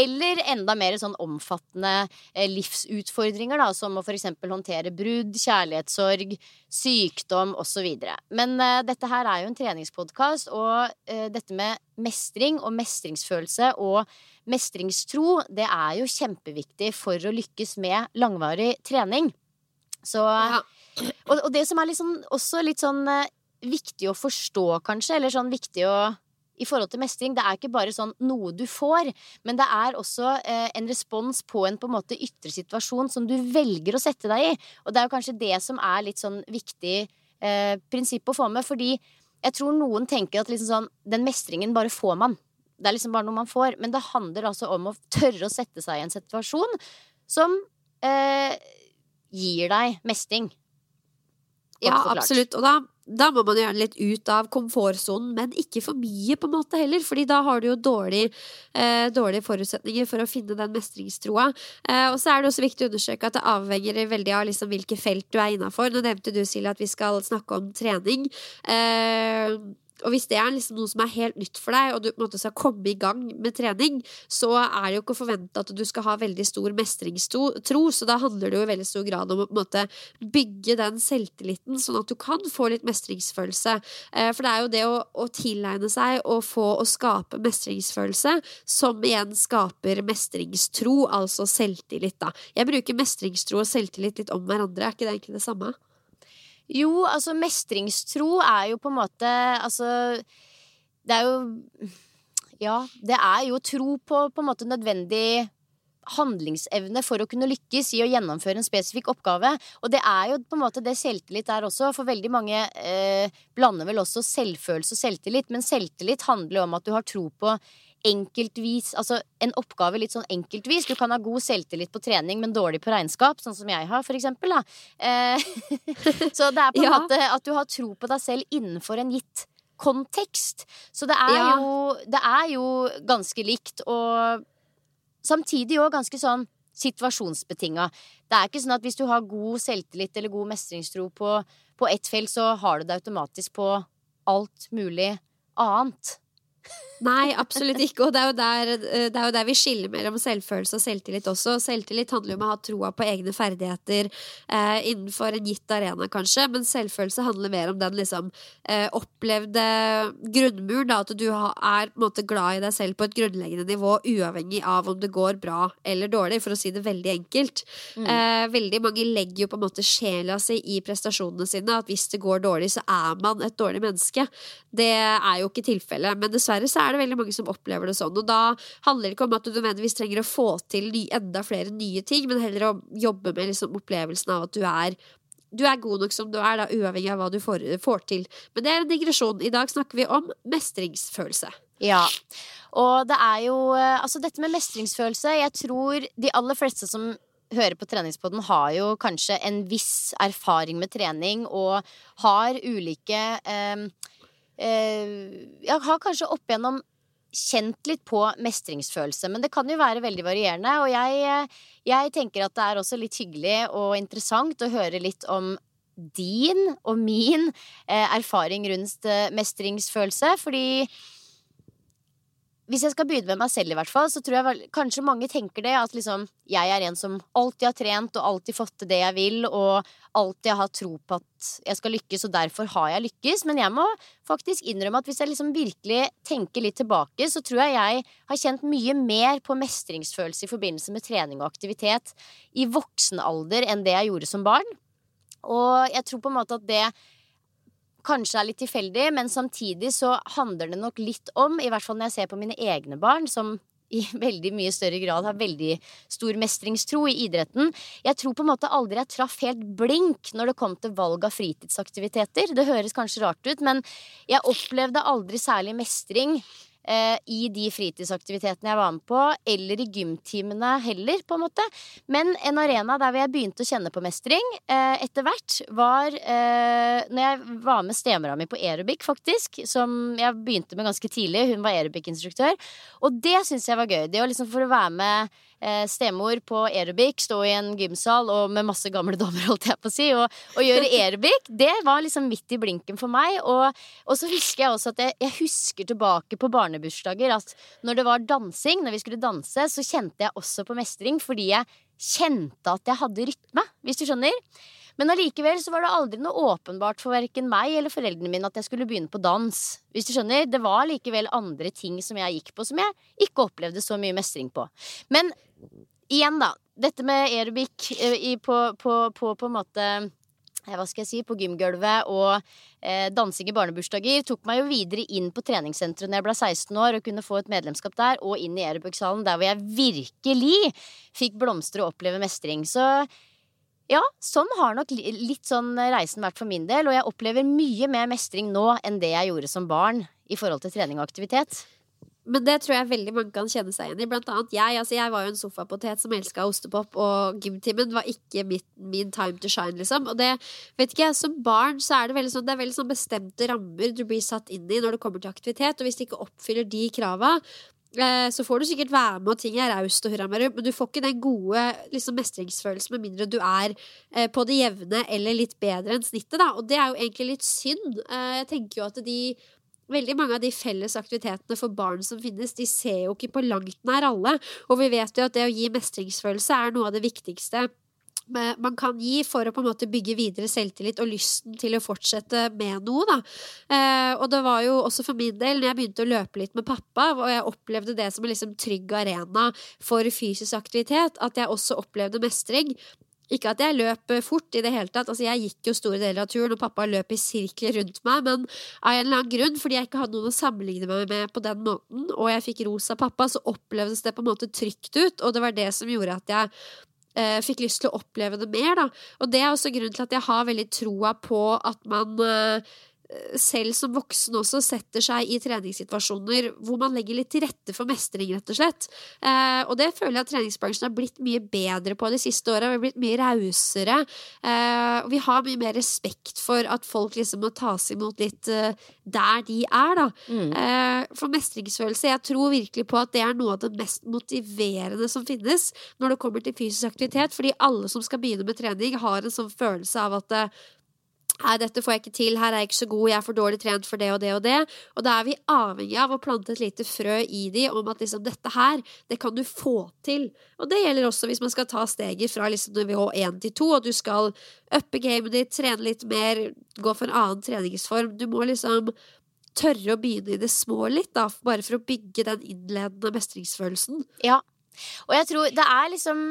eller enda mer sånn omfattende eh, livsutfordringer, da, som å eksempel håndtere brudd, kjærlighetssorg, sykdom osv. Men uh, dette her er jo en treningspodkast, og uh, dette med mestring og mestringsfølelse og mestringstro, det er jo kjempeviktig for å lykkes med langvarig trening. Så Ja. og, og det som er liksom, også litt sånn viktig å forstå, kanskje, eller sånn viktig å i forhold til mestring, det er ikke bare sånn noe du får, men det er også eh, en respons på en på en måte ytre situasjon som du velger å sette deg i. Og det er jo kanskje det som er litt sånn viktig eh, prinsipp å få med, fordi jeg tror noen tenker at liksom sånn, den mestringen bare får man. Det er liksom bare noe man får. Men det handler altså om å tørre å sette seg i en situasjon som eh, gir deg mestring. Ja, absolutt. Og da da må man gjerne litt ut av komfortsonen, men ikke for mye, på en måte heller. Fordi da har du jo dårlig, eh, dårlige forutsetninger for å finne den mestringstroa. Eh, og så er det også viktig å understreke at det avhenger veldig av liksom hvilke felt du er innafor. Nå nevnte du, Silje, at vi skal snakke om trening. Eh, og hvis det er liksom noe som er helt nytt for deg, og du på en måte skal komme i gang med trening, så er det jo ikke å forvente at du skal ha veldig stor mestringstro, så da handler det jo i veldig stor grad om å måte bygge den selvtilliten, sånn at du kan få litt mestringsfølelse. Eh, for det er jo det å, å tilegne seg og få å skape mestringsfølelse, som igjen skaper mestringstro, altså selvtillit, da. Jeg bruker mestringstro og selvtillit litt om hverandre, er ikke det egentlig det samme? Jo, altså mestringstro er jo på en måte Altså Det er jo Ja, det er jo tro på på en måte nødvendig handlingsevne for å kunne lykkes i å gjennomføre en spesifikk oppgave. Og det er jo på en måte det selvtillit er også, for veldig mange eh, blander vel også selvfølelse og selvtillit. Men selvtillit handler jo om at du har tro på enkeltvis Altså en oppgave litt sånn enkeltvis. Du kan ha god selvtillit på trening, men dårlig på regnskap, sånn som jeg har, for eksempel. Da. Eh, så det er på en ja. måte at du har tro på deg selv innenfor en gitt kontekst. Så det er, ja. jo, det er jo ganske likt, og samtidig òg ganske sånn situasjonsbetinga. Det er ikke sånn at hvis du har god selvtillit eller god mestringstro på, på ett felt, så har du det automatisk på alt mulig annet. Nei, absolutt ikke. Og det er, der, eh, det er, jo der, vi skiller mellom selvfølelse og selvtillit også. Selvtillit handler jo om å ha troa på egne ferdigheter eh, innenfor en gitt arena, kanskje. Men selvfølelse handler mer om den liksom eh, opplevde grunnmuren. Da, at du er måte glad i deg selv på et grunnleggende nivå, uavhengig av om det går bra eller dårlig, for å si det veldig enkelt. Mm. Eh, veldig mange legger jo på en måte sjela si i prestasjonene sine. At hvis det går dårlig, så er man et dårlig menneske. Det er jo ikke tilfellet. Men dessverre så er det veldig mange som opplever det sånn. Og da handler det ikke om at du nødvendigvis trenger å få til ny, enda flere nye ting, men heller å jobbe med liksom opplevelsen av at du er du er god nok som du er, da, uavhengig av hva du får, får til. Men det er en digresjon. I dag snakker vi om mestringsfølelse. Ja. Og det er jo eh, Altså, dette med mestringsfølelse Jeg tror de aller fleste som hører på treningspodden, har jo kanskje en viss erfaring med trening og har ulike Eh, jeg har kanskje opp igjennom kjent litt på mestringsfølelse, men det kan jo være veldig varierende. Og jeg, eh, jeg tenker at det er også litt hyggelig og interessant å høre litt om din og min eh, erfaring rundt mestringsfølelse, fordi hvis jeg skal begynne med meg selv, i hvert fall, så tror jeg kanskje mange tenker det. At liksom jeg er en som alltid har trent og alltid fått til det jeg vil, og alltid har tro på at jeg skal lykkes, og derfor har jeg lykkes. Men jeg må faktisk innrømme at hvis jeg liksom virkelig tenker litt tilbake, så tror jeg jeg har kjent mye mer på mestringsfølelse i forbindelse med trening og aktivitet i voksen alder enn det jeg gjorde som barn. Og jeg tror på en måte at det kanskje er litt tilfeldig, men samtidig så handler det nok litt om, i hvert fall når jeg ser på mine egne barn, som i veldig mye større grad har veldig stor mestringstro i idretten. Jeg tror på en måte aldri jeg traff helt blink når det kom til valg av fritidsaktiviteter. Det høres kanskje rart ut, men jeg opplevde aldri særlig mestring eh, i de fritidsaktivitetene jeg var med på, eller i gymtimene heller, på en måte. Men en arena der jeg begynte å kjenne på mestring eh, etter hvert, var eh, når jeg var med stemora mi på aerobic, faktisk. Som jeg begynte med ganske tidlig. Hun var aerobic-instruktør. Og det syns jeg var gøy. Det å liksom for å være med eh, stemor på aerobic, stå i en gymsal og med masse gamle damer, holdt jeg på å si, og, og gjøre aerobic, det var liksom midt i blinken for meg. Og, og så husker jeg også at jeg, jeg husker tilbake på barnebursdager at når det var dansing, når vi skulle danse, så kjente jeg også på mestring fordi jeg kjente at jeg hadde rytme, hvis du skjønner. Men allikevel så var det aldri noe åpenbart for verken meg eller foreldrene mine at jeg skulle begynne på dans. Hvis du skjønner, Det var likevel andre ting som jeg gikk på som jeg ikke opplevde så mye mestring på. Men igjen, da. Dette med aerobic eh, på, på, på, på en måte eh, hva skal jeg si, på gymgulvet og eh, dansing i barnebursdager tok meg jo videre inn på treningssenteret når jeg ble 16 år og kunne få et medlemskap der, og inn i aerobic-salen, der hvor jeg virkelig fikk blomstre og oppleve mestring. Så ja, sånn har nok litt sånn reisen vært for min del, og jeg opplever mye mer mestring nå enn det jeg gjorde som barn i forhold til trening og aktivitet. Men det tror jeg veldig mange kan kjenne seg igjen i. Blant annet jeg. Altså, jeg var jo en sofapotet som elska ostepop, og gymtimen var ikke mitt, min time to shine, liksom. Og det, vet ikke jeg, som barn så er det veldig sånn, det er veldig sånn bestemte rammer du blir satt inn i når det kommer til aktivitet, og hvis du ikke oppfyller de krava, eh, så får du sikkert være med, og ting er raust og hurra men du får ikke den gode liksom, mestringsfølelsen med mindre du er eh, på det jevne eller litt bedre enn snittet, da. Og det er jo egentlig litt synd. Eh, jeg tenker jo at de Veldig mange av de felles aktivitetene for barn som finnes, de ser jo ikke på langt nær alle. Og vi vet jo at det å gi mestringsfølelse er noe av det viktigste man kan gi for å på en måte bygge videre selvtillit og lysten til å fortsette med noe. Da. Eh, og det var jo også for min del, når jeg begynte å løpe litt med pappa, og jeg opplevde det som en liksom trygg arena for fysisk aktivitet, at jeg også opplevde mestring. Ikke at jeg løp fort i det hele tatt. Altså, jeg gikk jo store deler av turen, og pappa løp i sirkler rundt meg, men av en eller annen grunn, fordi jeg ikke hadde noen å sammenligne meg med på den måten, og jeg fikk ros av pappa, så opplevdes det på en måte trygt ut, og det var det som gjorde at jeg eh, fikk lyst til å oppleve det mer, da. Og det er også grunnen til at jeg har veldig troa på at man eh, selv som voksen også setter seg i treningssituasjoner hvor man legger litt til rette for mestring, rett og slett. Eh, og det føler jeg at treningsbransjen har blitt mye bedre på de siste åra. Vi har blitt mye rausere. Eh, og vi har mye mer respekt for at folk liksom må tas imot litt eh, der de er, da. Mm. Eh, for mestringsfølelse, jeg tror virkelig på at det er noe av det mest motiverende som finnes når det kommer til fysisk aktivitet, fordi alle som skal begynne med trening, har en sånn følelse av at eh, Nei, dette får jeg ikke til, her er jeg ikke så god, jeg er for dårlig trent for det og det og det. Og da er vi avhengig av å plante et lite frø i de om at liksom dette her, det kan du få til. Og det gjelder også hvis man skal ta steget fra liksom nivå 1 til 2, og du skal uppe gamet ditt, trene litt mer, gå for en annen treningsform. Du må liksom tørre å begynne i det små litt, da, bare for å bygge den innledende mestringsfølelsen. Ja, og jeg tror det er liksom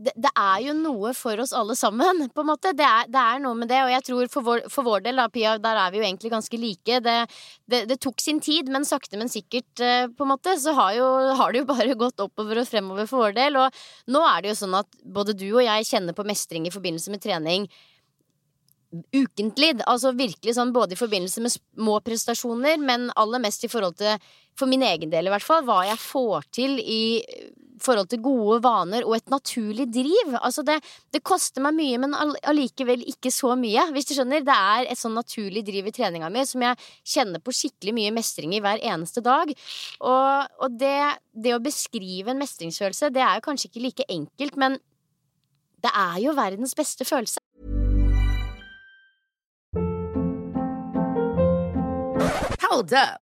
det, det, er jo noe for oss alle sammen, på en måte. Det er, det er noe med det. Og jeg tror for vår, for vår, del, da, Pia, der er vi jo egentlig ganske like. Det, det tok sin tid, men sakte, men sikkert, eh, på en måte, så har, jo, har det jo bare gått oppover og fremover for vår del. Og nå er det jo sånn at både du og jeg kjenner på mestring i forbindelse med trening ukentlig. Altså virkelig sånn både i forbindelse med små prestasjoner, men aller mest i forhold til, for min egen del i hvert fall, hva jeg får til i forhold til gode vaner og et naturlig driv. Altså det, det koster meg mye, men allikevel ikke så mye, hvis du skjønner. Det er et sånn naturlig driv i treninga mi som jeg kjenner på skikkelig mye mestring i hver eneste dag. Og, og det, det å beskrive en mestringsfølelse, det er jo kanskje ikke like enkelt, men det er jo verdens beste følelse. Hold up.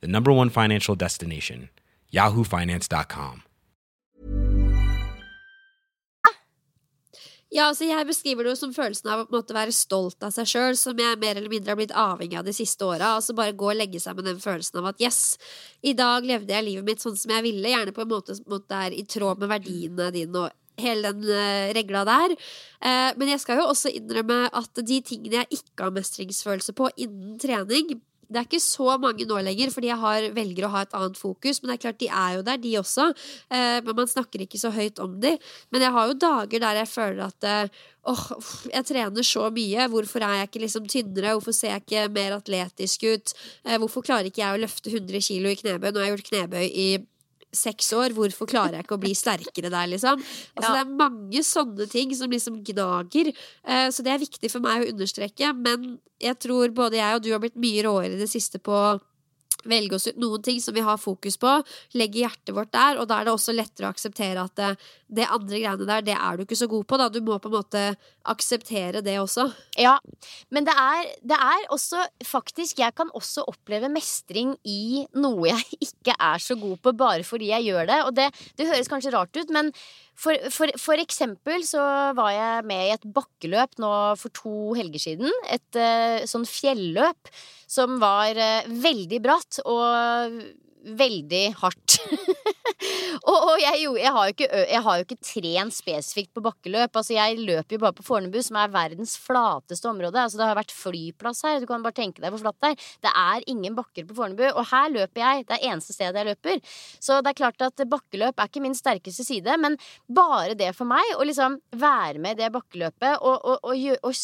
the number one financial destination, yahoofinance.com. Ja, altså Jeg beskriver det jo som følelsen av å måtte være stolt av seg sjøl, som jeg mer eller mindre har blitt avhengig av de siste åra. Altså bare gå og legge seg med den følelsen av at yes, i dag levde jeg livet mitt sånn som jeg ville, gjerne på en måte som er i tråd med verdiene dine og hele den uh, regla der. Uh, men jeg skal jo også innrømme at de tingene jeg ikke har mestringsfølelse på innen trening, det er ikke så mange nå lenger, fordi jeg har, velger å ha et annet fokus. Men det er klart, de er jo der, de også. Eh, men man snakker ikke så høyt om de. Men jeg har jo dager der jeg føler at eh, åh, jeg trener så mye. Hvorfor er jeg ikke liksom tynnere? Hvorfor ser jeg ikke mer atletisk ut? Eh, hvorfor klarer ikke jeg å løfte 100 kilo i knebøy? Nå har jeg gjort knebøy i seks år, hvorfor klarer jeg ikke å bli sterkere der, liksom? Altså, Ja. Det er mange sånne ting som liksom gnager, eh, så det er viktig for meg å understreke. Men jeg tror både jeg og du har blitt mye råere i det siste på velge oss ut noen ting som vi har fokus på, legge hjertet vårt der, og da er det også lettere å akseptere at det, det andre greiene der, det er du ikke så god på, da. Du må på en måte akseptere det også. Ja, men det er, det er også faktisk Jeg kan også oppleve mestring i noe jeg ikke er så god på, bare fordi jeg gjør det. Og det, det høres kanskje rart ut, men for, for, for eksempel så var jeg med i et bakkeløp nå for to helger siden. Et uh, sånn fjelløp som var uh, veldig bratt og veldig hardt. og, og jeg, jo- jeg, har jo ikke, jeg har jo ikke trent spesifikt på bakkeløp. Altså Jeg løper jo bare på Fornebu, som er verdens flateste område. Altså Det har vært flyplass her. Du kan bare tenke deg hvor flatt det er. Det er ingen bakker på Fornebu, og her løper jeg. Det er eneste stedet jeg løper. Så det er klart at bakkeløp er ikke min sterkeste side, men bare det for meg å liksom være med i det bakkeløpet og, og, og, og,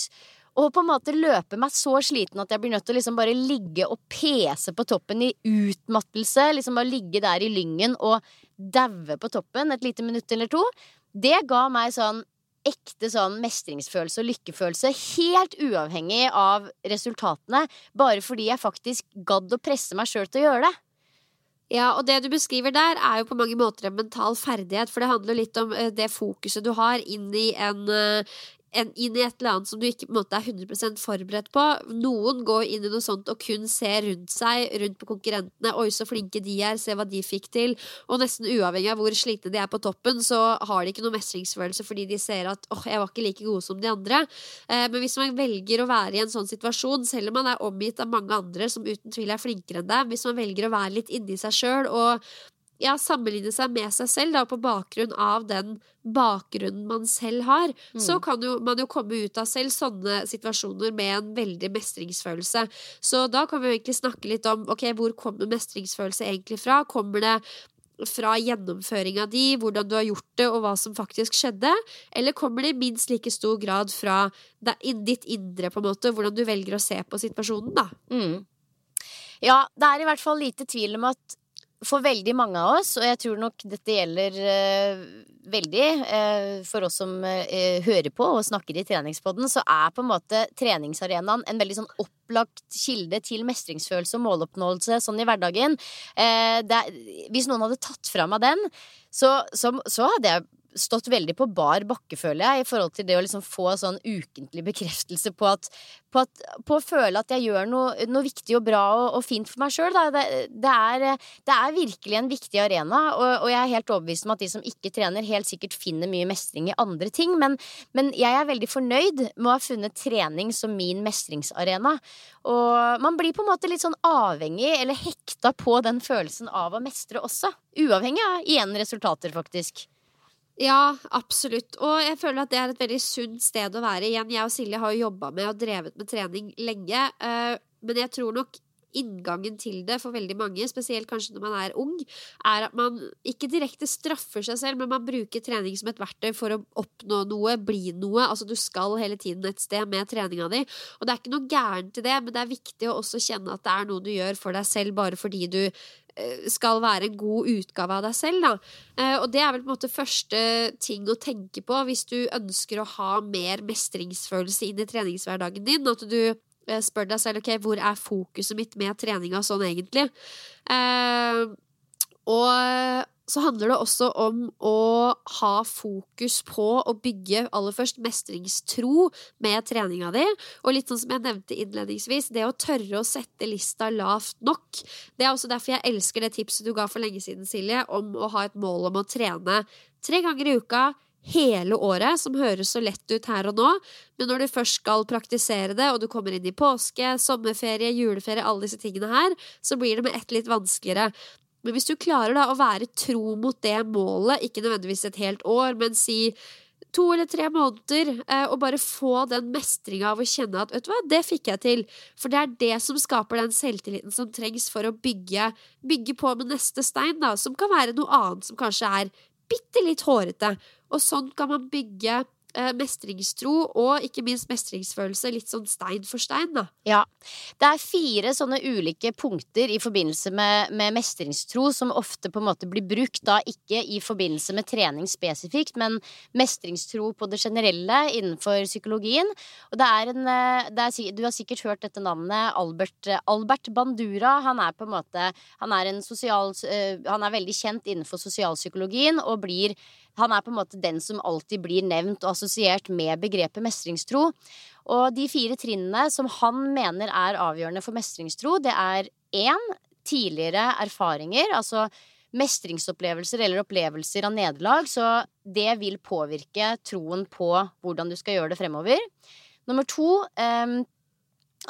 og på en måte løpe meg så sliten at jeg blir nødt til å liksom bare ligge og pese på toppen i utmattelse. Liksom bare ligge der i lyngen og daue på toppen et lite minutt eller to. Det ga meg sånn ekte sånn mestringsfølelse og lykkefølelse, helt uavhengig av resultatene, bare fordi jeg faktisk gadd å presse meg sjøl til å gjøre det. Ja, og det du beskriver der, er jo på mange måter en mental ferdighet, for det handler litt om eh, det fokuset du har inn i en eh, en, inn i et eller annet som du ikke på en måte er 100% forberedt på. Noen går inn i noe sånt og kun ser rundt seg, rundt på konkurrentene. Oi, så flinke de er, se hva de fikk til. Og nesten uavhengig av hvor slitne de er på toppen, så har de ikke noe mestringsfølelse fordi de ser at åh, jeg var ikke like god som de andre. Eh, men hvis man velger å være i en sånn situasjon, selv om man er omgitt av mange andre som uten tvil er flinkere enn deg, hvis man velger å være litt inni seg sjøl og ja, sammenligne seg med seg selv da, på bakgrunn av den bakgrunnen man selv har, så kan jo, man jo komme ut av selv sånne situasjoner med en veldig mestringsfølelse. Så da kan vi jo egentlig snakke litt om ok, hvor kommer mestringsfølelse egentlig fra? Kommer det fra gjennomføringa di, hvordan du har gjort det, og hva som faktisk skjedde? Eller kommer det i minst like stor grad fra ditt indre, på en måte, hvordan du velger å se på situasjonen, da? Mm. Ja, det er i hvert fall lite tvil om at for veldig mange av oss, og jeg tror nok dette gjelder eh, veldig eh, for oss som eh, hører på og snakker i treningspodden, så er på en måte treningsarenaen en veldig sånn opplagt kilde til mestringsfølelse og måloppnåelse sånn i hverdagen. Eh, det hvis noen hadde tatt fra meg den, så, så, så hadde jeg stått veldig på bar bakke, føler jeg, i forhold til det å liksom få sånn ukentlig bekreftelse på at På, at, på å føle at jeg gjør noe, noe viktig og bra og, og fint for meg sjøl. Det, det, er- det er virkelig en viktig arena, og, og jeg er helt overbevist om at de som ikke trener, helt sikkert finner mye mestring i andre ting. Men, men jeg er veldig fornøyd med å ha funnet trening som min mestringsarena. Og man blir på en måte litt sånn avhengig, eller hekta på den følelsen av å mestre også. Uavhengig av igjen resultater, faktisk. Ja, absolutt. Og jeg føler at det er et veldig sunt sted å være. Igjen, jeg og Silje har jo jobba med og drevet med trening lenge, eh, men jeg tror nok inngangen til det for veldig mange, spesielt kanskje når man er ung, er at man ikke direkte straffer seg selv, men man bruker trening som et verktøy for å oppnå noe, bli noe. Altså du skal hele tiden et sted med treninga di. Og det er ikke noe gærent i det, men det er viktig å også kjenne at det er noe du gjør for deg selv bare fordi du eh, skal være en god utgave av deg selv. Da. Eh, Og det er vel på en måte første ting å tenke på hvis du ønsker å ha mer mestringsfølelse inn i treningshverdagen din. At du spør deg selv ok, hvor er fokuset mitt med treninga sånn egentlig. Eh, og så handler det også om å ha fokus på å bygge aller først mestringstro med treninga di. Og litt sånn som jeg nevnte innledningsvis, det å tørre å sette lista lavt nok. Det er også derfor jeg elsker det tipset du ga for lenge siden, Silje, om å ha et mål om å trene tre ganger i uka hele året, som høres så lett ut her og nå, men når du først skal praktisere det, og du kommer inn i påske, sommerferie, juleferie, alle disse tingene her, så blir det med ett litt vanskeligere. Men hvis du klarer da å være tro mot det målet, ikke nødvendigvis et helt år, men si to eller tre måneder, eh, og bare få den mestringa av å kjenne at vet du hva, det fikk jeg til. For det er det som skaper den selvtilliten som trengs for å bygge, bygge på med neste stein, da, som kan være noe annet som kanskje er bitte litt hårete. Og sånn kan man bygge mestringstro og ikke minst mestringsfølelse litt sånn stein for stein, da. Ja. Det er fire sånne ulike punkter i forbindelse med, med mestringstro som ofte på en måte blir brukt, da ikke i forbindelse med trening spesifikt, men mestringstro på det generelle innenfor psykologien. Og det er en eh, det er, Du har sikkert hørt dette navnet, Albert, Albert Bandura. Han er på en måte Han er en sosial eh, Han er veldig kjent innenfor sosialpsykologien og blir han er på en måte den som alltid blir nevnt og assosiert med begrepet mestringstro. Og de fire trinnene som han mener er avgjørende for mestringstro, det er én tidligere erfaringer, altså mestringsopplevelser eller opplevelser av nederlag. Så det vil påvirke troen på hvordan du skal gjøre det fremover. Nummer to eh,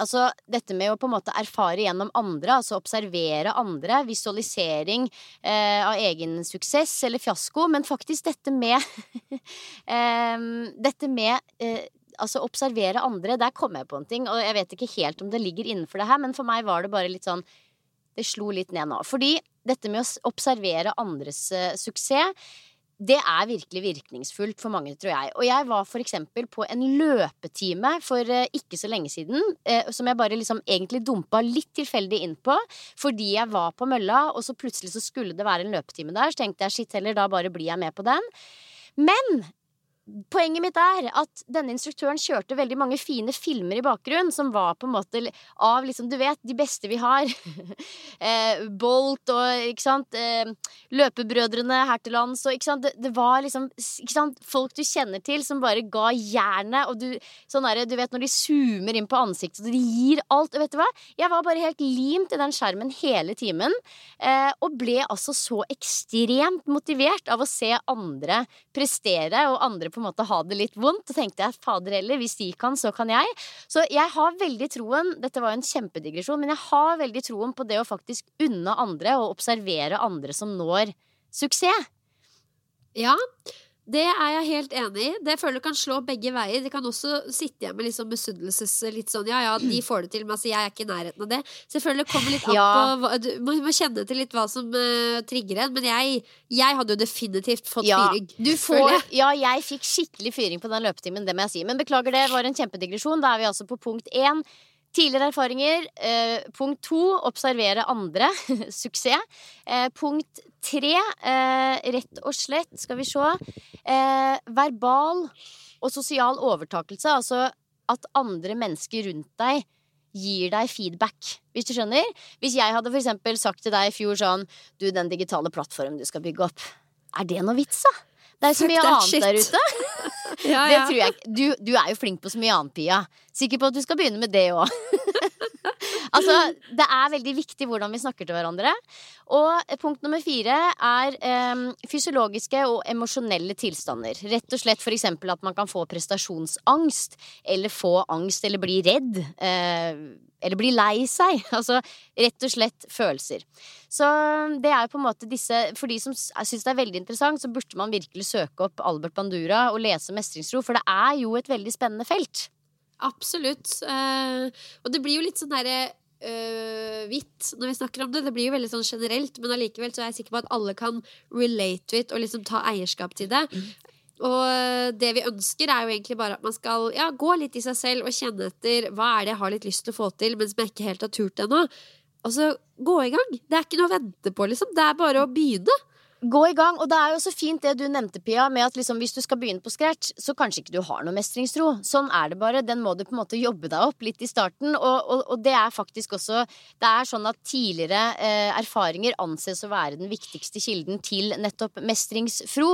Altså dette med å på en måte erfare gjennom andre, altså observere andre, visualisering eh, av egen suksess eller fiasko, men faktisk dette med eh, Dette med eh, altså observere andre, der kom jeg på en ting, og jeg vet ikke helt om det ligger innenfor det her, men for meg var det bare litt sånn Det slo litt ned nå. Fordi dette med å observere andres uh, suksess det er virkelig virkningsfullt for mange, tror jeg. Og jeg var for eksempel på en løpetime for uh, ikke så lenge siden, uh, som jeg bare liksom egentlig dumpa litt tilfeldig inn på, fordi jeg var på mølla, og så plutselig så skulle det være en løpetime der, så tenkte jeg shit heller, da bare blir jeg med på den. Men Poenget mitt er at denne instruktøren kjørte veldig mange fine filmer i bakgrunnen, som var på en måte av liksom, du vet, de beste vi har. eh, Bolt og ikke sant, eh, Løpebrødrene her til lands og ikke sant, det, det var liksom ikke sant, folk du kjenner til, som bare ga jernet, og du sånn der, du vet når de zoomer inn på ansiktet, og de gir alt. Og vet du hva? Jeg var bare helt limt i den skjermen hele timen, eh, og ble altså så ekstremt motivert av å se andre prestere, og andre på en måte ha det litt vondt. Og tenkte jeg fader heller, hvis de kan, så kan jeg. Så jeg har veldig troen Dette var jo en kjempedigresjon, men jeg har veldig troen på det å faktisk unne andre og observere andre som når suksess. Ja, det er jeg helt enig i. Det føler kan slå begge veier. Det kan også sitte igjen med liksom misunnelses litt sånn Ja, ja, de får det til, men altså, jeg er ikke i nærheten av det. Så jeg føler det kommer litt an Ja. på Du må, må kjenne til litt hva som uh, trigger en. Men jeg, jeg hadde jo definitivt fått Ja, fyring. du får, ja, jeg fikk skikkelig fyring på den løpetimen, det må jeg si. Men beklager, det var en kjempedigresjon. Da er vi altså på punkt én. Tidligere erfaringer. Eh, punkt to observere andre. Suksess. Eh, punkt tre, eh, rett og slett, skal vi se Verbal og sosial overtakelse. Altså at andre mennesker rundt deg gir deg feedback, hvis du skjønner. Hvis jeg hadde for eksempel sagt til deg i fjor sånn Du, den digitale plattformen du skal bygge opp, er det noe vits, da? Det er så mye annet shit. der ute. Ja, Det tror jeg ikke. Du, du er jo flink på så mye annet, Pia. Sikker på at du skal begynne med det òg. altså, det er veldig viktig hvordan vi snakker til hverandre. Og punkt nummer fire er um, fysiologiske og emosjonelle tilstander. Rett og slett f.eks. at man kan få prestasjonsangst, eller få angst eller bli redd. Uh, eller bli lei seg. Altså rett og slett følelser. Så det er jo på en måte disse For de som syns det er veldig interessant, så burde man virkelig søke opp Albert Bandura og lese Mestringstro, for det er jo et veldig spennende felt. Absolutt. Uh, og det blir jo litt sånn herre uh, hvitt når vi snakker om det. Det blir jo veldig sånn generelt, men allikevel så er jeg sikker på at alle kan relate to it og liksom ta eierskap til det. Og øh, det vi ønsker, er jo egentlig bare at man skal ja, gå litt i seg selv og kjenne etter hva er det jeg har litt lyst til å få til, men som jeg ikke helt har turt ennå. Og så gå i gang. Det er ikke noe å vente på, liksom. Det er bare å begynne. Gå i gang. Og det er jo så fint det du nevnte, Pia, med at liksom, hvis du skal begynne på scratch, så kanskje ikke du har noe mestringstro. Sånn er det bare. Den må du på en måte jobbe deg opp litt i starten. Og, og, og det er faktisk også Det er sånn at tidligere eh, erfaringer anses å være den viktigste kilden til nettopp mestringstro.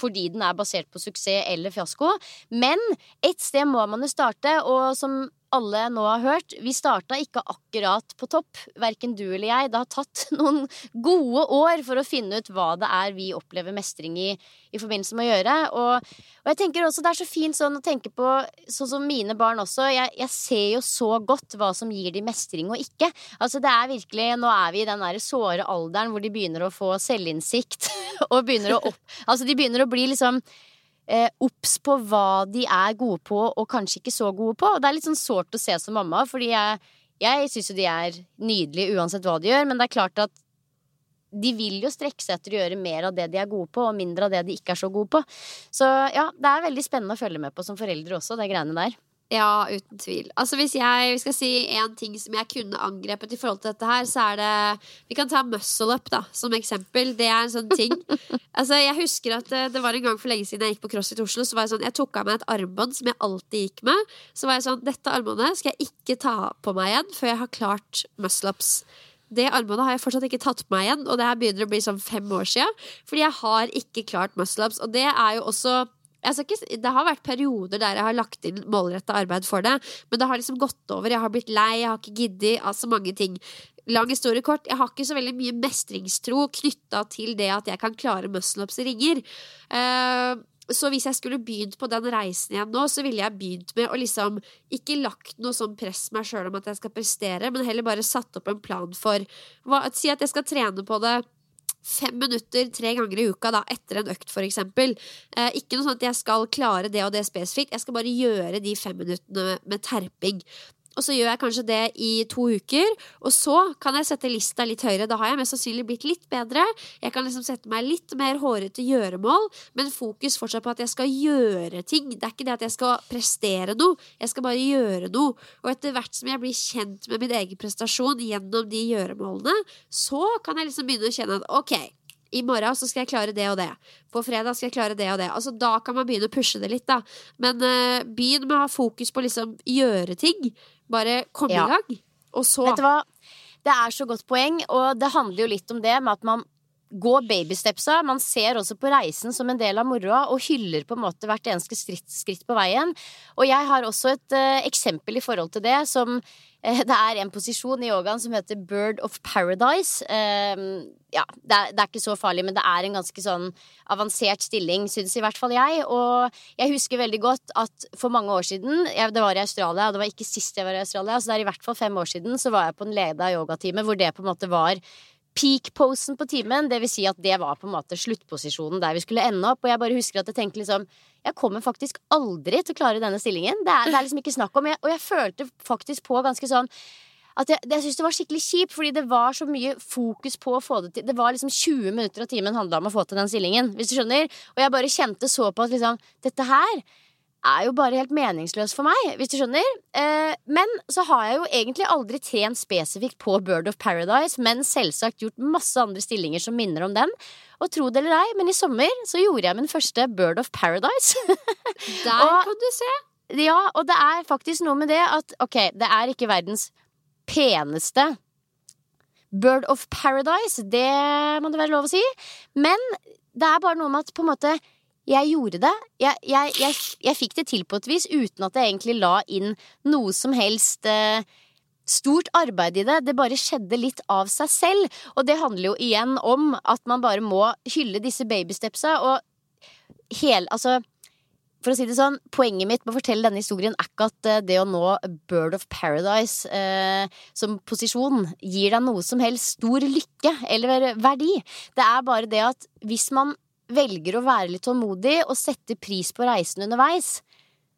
Fordi den er basert på suksess eller fiasko. Men et sted må man jo starte, og som alle nå har hørt, vi starta ikke akkurat på topp, verken du eller jeg. Det har tatt noen gode år for å finne ut hva det er vi opplever mestring i i forbindelse med å gjøre. Og, og jeg tenker også det er så fint sånn å tenke på, sånn som mine barn også. Jeg, jeg, ser jo så godt hva som gir de mestring og ikke. Altså det er virkelig, Nå er vi i den der såre alderen hvor de begynner å få selvinnsikt. og begynner å opp, altså de begynner å bli liksom obs eh, på hva de er gode på, og kanskje ikke så gode på. Og det er litt sånn sårt å se som mamma, fordi jeg, jeg syns jo de er nydelige uansett hva de gjør, men det er klart at de vil jo strekke seg etter å gjøre mer av det de er gode på, og mindre av det de ikke er så gode på. Så ja, det er veldig spennende å følge med på som foreldre også, det greiene der. Ja, uten tvil. Altså Hvis jeg skal si én ting som jeg kunne angrepet i forhold til dette her, så er det Vi kan ta muscle up da, som eksempel. Det er en sånn ting. altså Jeg husker at det, det var en gang for lenge siden jeg gikk på CrossFit Oslo, så var jeg sånn Jeg tok av meg et armbånd som jeg alltid gikk med. Så var jeg sånn Dette armbåndet skal jeg ikke ta på meg igjen før jeg har klart muscle ups. Det armbåndet har jeg fortsatt ikke tatt på meg igjen, og det her begynner å bli sånn fem år sia. Fordi jeg har ikke klart muscle ups. Og det er jo også ikke, det har vært perioder der jeg har lagt inn målretta arbeid for det, men det har liksom gått over. Jeg har blitt lei, jeg har ikke giddet. Altså mange ting. Lang historie kort, jeg har ikke så veldig mye mestringstro knytta til det at jeg kan klare muscle-ups ringer. Uh, så hvis jeg skulle begynt på den reisen igjen nå, så ville jeg begynt med å liksom ikke lagt noe sånn press meg sjøl om at jeg skal prestere, men heller bare satt opp en plan for hva, Si at jeg skal trene på det fem minutter tre ganger i uka da, etter en økt, f.eks. Eh, ikke noe sånn at jeg skal klare det og det spesifikt. Jeg skal bare gjøre de fem minuttene med terping. Og så gjør jeg kanskje det i to uker, og så kan jeg sette lista litt høyere. Da har jeg mest sannsynlig blitt litt bedre. Jeg kan liksom sette meg litt mer hårete gjøremål, men fokus fortsatt på at jeg skal gjøre ting. Det er ikke det at jeg skal prestere noe, jeg skal bare gjøre noe. Og etter hvert som jeg blir kjent med min egen prestasjon gjennom de gjøremålene, så kan jeg liksom begynne å kjenne at ok, i morgen så skal jeg klare det og det. På fredag skal jeg klare det og det. Altså Da kan man begynne å pushe det litt, da. Men uh, begynn med å ha fokus på liksom gjøre ting. Bare komme ja. i gang. Og så Vet du hva? Det er så godt poeng, og det handler jo litt om det med at man går babystepsa. Man ser også på reisen som en del av moroa og hyller på en måte hvert eneste skritt, skritt på veien. Og jeg har også et uh, eksempel i forhold til det som Det er en posisjon i yogaen som heter Bird of Paradise. Uh, ja, det er, det er, ikke så farlig, men det er en ganske sånn avansert stilling, syns i hvert fall jeg. Og jeg husker veldig godt at for mange år siden, jeg, det var i Australia, og det var ikke sist jeg var i Australia, så det er i hvert fall fem år siden, så var jeg på en leda yogatime hvor det på en måte var peak-posen på timen. Det vil si at det var på en måte sluttposisjonen der vi skulle ende opp. Og jeg bare husker at jeg tenkte liksom Jeg kommer faktisk aldri til å klare denne stillingen. Det er, det er liksom ikke snakk om. Jeg, og jeg følte faktisk på ganske sånn at jeg, jeg syntes det var skikkelig kjipt, fordi det var så mye fokus på å få det til. Det var liksom 20 minutter av timen handla om å få til den stillingen, hvis du skjønner. Og jeg bare kjente så på at liksom Dette her er jo bare helt meningsløs for meg, hvis du skjønner. Eh, men så har jeg jo egentlig aldri trent spesifikt på Bird of Paradise, men selvsagt gjort masse andre stillinger som minner om den. Og tro det eller ei, men i sommer så gjorde jeg min første Bird of Paradise. Der og, kan du se. Ja, og det er faktisk noe med det at ok, det er ikke verdens peneste Bird of Paradise, det må det være lov å si, men det er bare noe med at på en måte jeg gjorde det. Jeg, jeg, jeg, jeg, fikk det til på et vis uten at jeg egentlig la inn noe som helst eh, stort arbeid i det. Det bare skjedde litt av seg selv. Og det handler jo igjen om at man bare må hylle disse babystepsa. Og hele Altså, for å si det sånn, poenget mitt med å fortelle denne historien er ikke at eh, det å nå Bird of Paradise eh, som posisjon gir deg noe som helst stor lykke eller verdi. Det er bare det at hvis man velger å være litt tålmodig og sette pris på reisen underveis,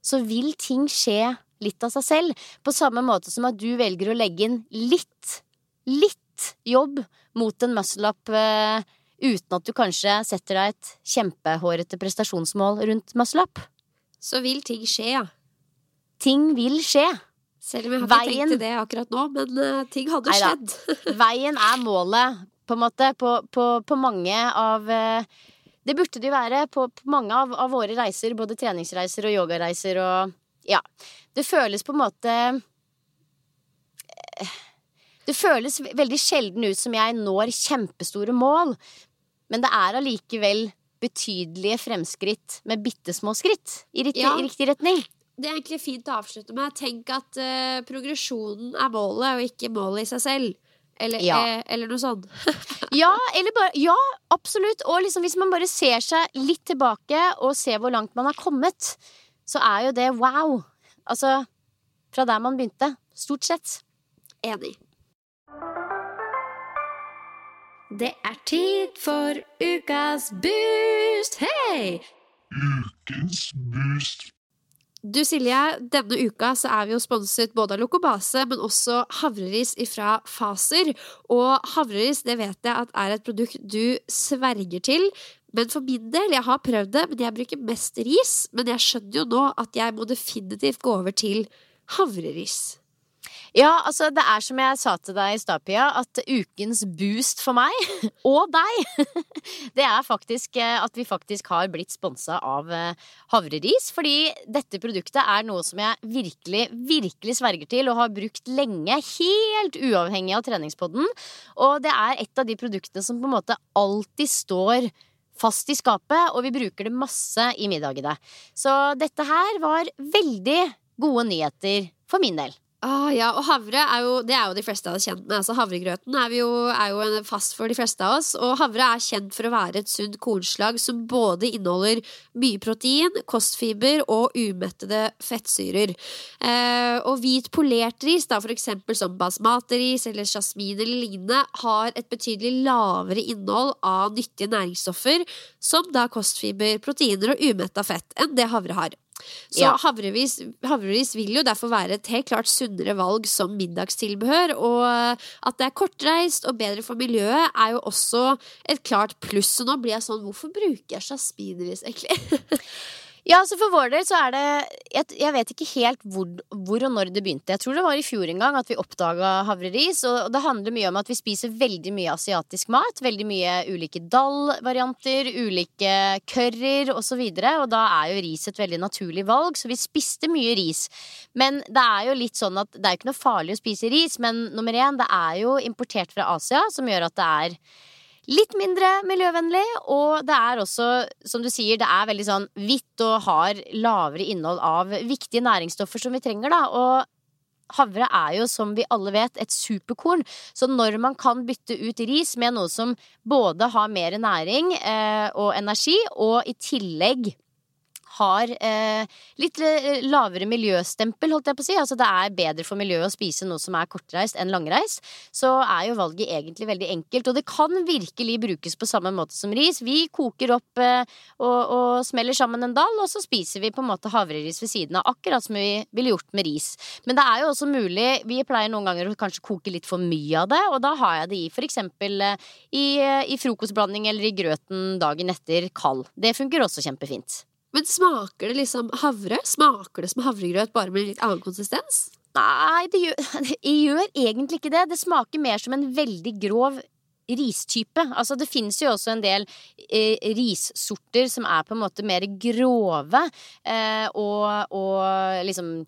så vil ting skje litt av seg selv. På samme måte som at du velger å legge inn litt, litt jobb mot en muscle-up uh, uten at du kanskje setter deg et kjempehårete prestasjonsmål rundt muscle-up. Så vil ting skje, ja. Ting vil skje. Selv om jeg ikke Veien... tenkt det akkurat nå, men uh, ting hadde skjedd. Veien er målet på en måte, på, på, på mange av eh, Det burde det jo være på, på mange av, av våre reiser, både treningsreiser og yogareiser og Ja. Det føles på en måte eh, Det føles veldig sjelden ut som jeg når kjempestore mål, men det er allikevel betydelige fremskritt med bitte små skritt i riktig, Ja. i riktig retning. Det er egentlig fint å avslutte med. Tenk at uh, progresjonen er målet, og ikke målet i seg selv. Eller, Ja. eh, eller noe sånt. Ja, eller bare, ja, absolutt. Og liksom hvis man bare ser seg litt tilbake og ser hvor langt man har kommet, så er jo det wow. Altså fra der man begynte. Stort sett. Enig. Det er tid for ukas boost! Hei! Ukens boost. Du Silje, denne uka så er vi jo sponset både av Lokobase, men også havreris ifra Faser. Og havreris det vet jeg at er et produkt du sverger til. Men for min del, jeg har prøvd det, men jeg bruker mest ris. Men jeg skjønner jo nå at jeg må definitivt gå over til havreris. Ja, altså det er som jeg sa til deg i stad, Pia, at ukens boost for meg, og deg, det er faktisk eh, at vi faktisk har blitt sponsa av eh, havreris. Fordi dette produktet er noe som jeg virkelig, virkelig sverger til og har brukt lenge, helt uavhengig av treningspodden. Og det er et av de produktene som på en måte alltid står fast i skapet, og vi bruker det masse i middagene. Så dette her var veldig gode nyheter for min del. Ah, ja, og havre er jo, det er jo de fleste av oss kjent med. Altså, havregrøten er, jo, er jo fast for de fleste av oss. Og havre er kjent for å være et sunt kornslag som både inneholder mye protein, kostfiber og umettede fettsyrer. Eh, og hvit polert ris, da, for eksempel som basmati-ris eller jasmin eller lignende, har et betydelig lavere innhold av nyttige næringsstoffer, som da kostfiber, proteiner og umetta fett, enn det havre har. Så Ja. havrevis, havrevis, vil jo derfor være et helt klart sunnere valg som middagstilbehør. Og at det er kortreist og bedre for miljøet, er jo også et klart pluss. Så nå blir jeg sånn Hvorfor bruker jeg jasminris, egentlig? Ja, så For vår del så er det Jeg, jeg vet ikke helt hvor, hvor og når det begynte. Jeg tror det var i fjor en gang at vi oppdaga havreris. Og det handler mye om at vi spiser veldig mye asiatisk mat. Veldig mye ulike dal-varianter, ulike curryer osv. Og, så og da er jo ris et veldig naturlig valg, så vi spiste mye ris. Men det er jo litt sånn at det er jo ikke noe farlig å spise ris, men nummer én, det er jo importert fra Asia, som gjør at det er Litt mindre miljøvennlig, og det er også, som du sier, det er veldig sånn hvitt og har lavere innhold av viktige næringsstoffer som vi trenger, da. Og havre er jo, som vi alle vet, et superkorn. Så når man kan bytte ut ris med noe som både har mer næring eh, og energi, og i tillegg har eh, litt eh, lavere miljøstempel, holdt jeg på å si. Altså det er bedre for miljøet å spise noe som er kortreist enn langreist. Så er jo valget egentlig veldig enkelt. Og det kan virkelig brukes på samme måte som ris. Vi koker opp eh, og, og smeller sammen en dall, og så spiser vi på en måte havreris ved siden av. Akkurat som vi ville gjort med ris. Men det er jo også mulig Vi pleier noen ganger å kanskje koke litt for mye av det, og da har jeg det i for eksempel eh, i, eh, i frokostblanding eller i grøten dagen etter kald. Det funker også kjempefint. Men smaker det liksom havre? Smaker det som havregrøt, bare med litt annen konsistens? Nei, det gjør, det gjør egentlig ikke det. Det smaker mer som en veldig grov ristype. Altså, det fins jo også en del eh, rissorter som er på en måte mer grove, eh, og, og liksom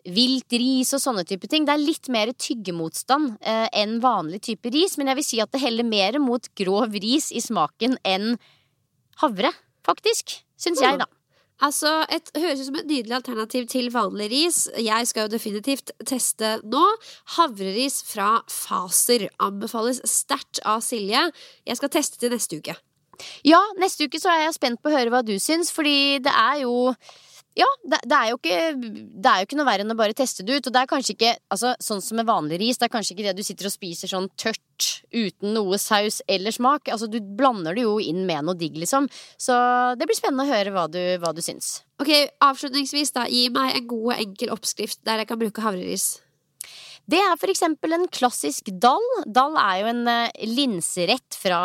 Vilt ris og sånne type ting. Det er litt mer tyggemotstand eh, enn vanlig type ris, men jeg vil si at det heller mer mot grov ris i smaken enn havre, faktisk. Syns jeg, da. Altså, et Høres ut som et nydelig alternativ til vanlig ris. Jeg skal jo definitivt teste nå. Havreris fra Faser anbefales sterkt av Silje. Jeg skal teste til neste uke. Ja, neste uke så er jeg spent på å høre hva du syns, fordi det er jo ja, det, det, er ikke, det er jo ikke noe verre enn å bare teste det ut. Og det er kanskje ikke altså, sånn som med vanlig ris. Det er kanskje ikke det du sitter og spiser sånn tørt uten noe saus eller smak. Altså, du blander det jo inn med noe digg, liksom. Så det blir spennende å høre hva du, hva du syns. Ok, Avslutningsvis, da. Gi meg en god og enkel oppskrift der jeg kan bruke havreris. Det er for eksempel en klassisk dal. Dal er jo en uh, linserett fra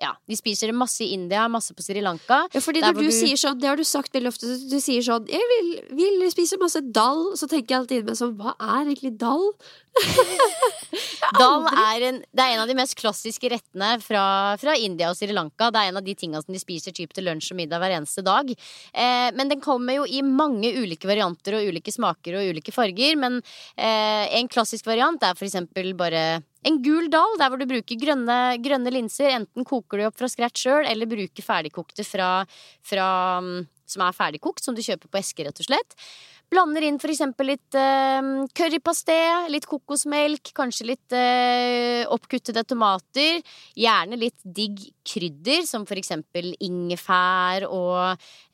Ja, de spiser det masse i India, masse på Sri Lanka. Ja, fordi når du, du, sier sånn, Det har du sagt veldig ofte. Du sier sånn 'Jeg vil, vil spise masse dall', så tenker jeg alltid inn meg sånn Hva er egentlig dall? Dal er en, det er en av de mest klassiske rettene fra, fra India og Sri Lanka. Det er en av de tingene som de spiser typ til lunsj og middag hver eneste dag. Eh, men den kommer jo i mange ulike varianter og ulike smaker og ulike farger. Men eh, en klassisk variant er for eksempel bare en gul dal, der hvor du bruker grønne, grønne linser. Enten koker du opp fra scratch sjøl, eller bruker ferdigkokte fra, fra, mm, som er ferdigkokt, som du kjøper på eske, rett og slett. Blander inn eksempel litt eh, currypasté, litt kokosmelk, kanskje litt eh, oppkuttede tomater. Gjerne litt digg krydder, som eksempel ingefær og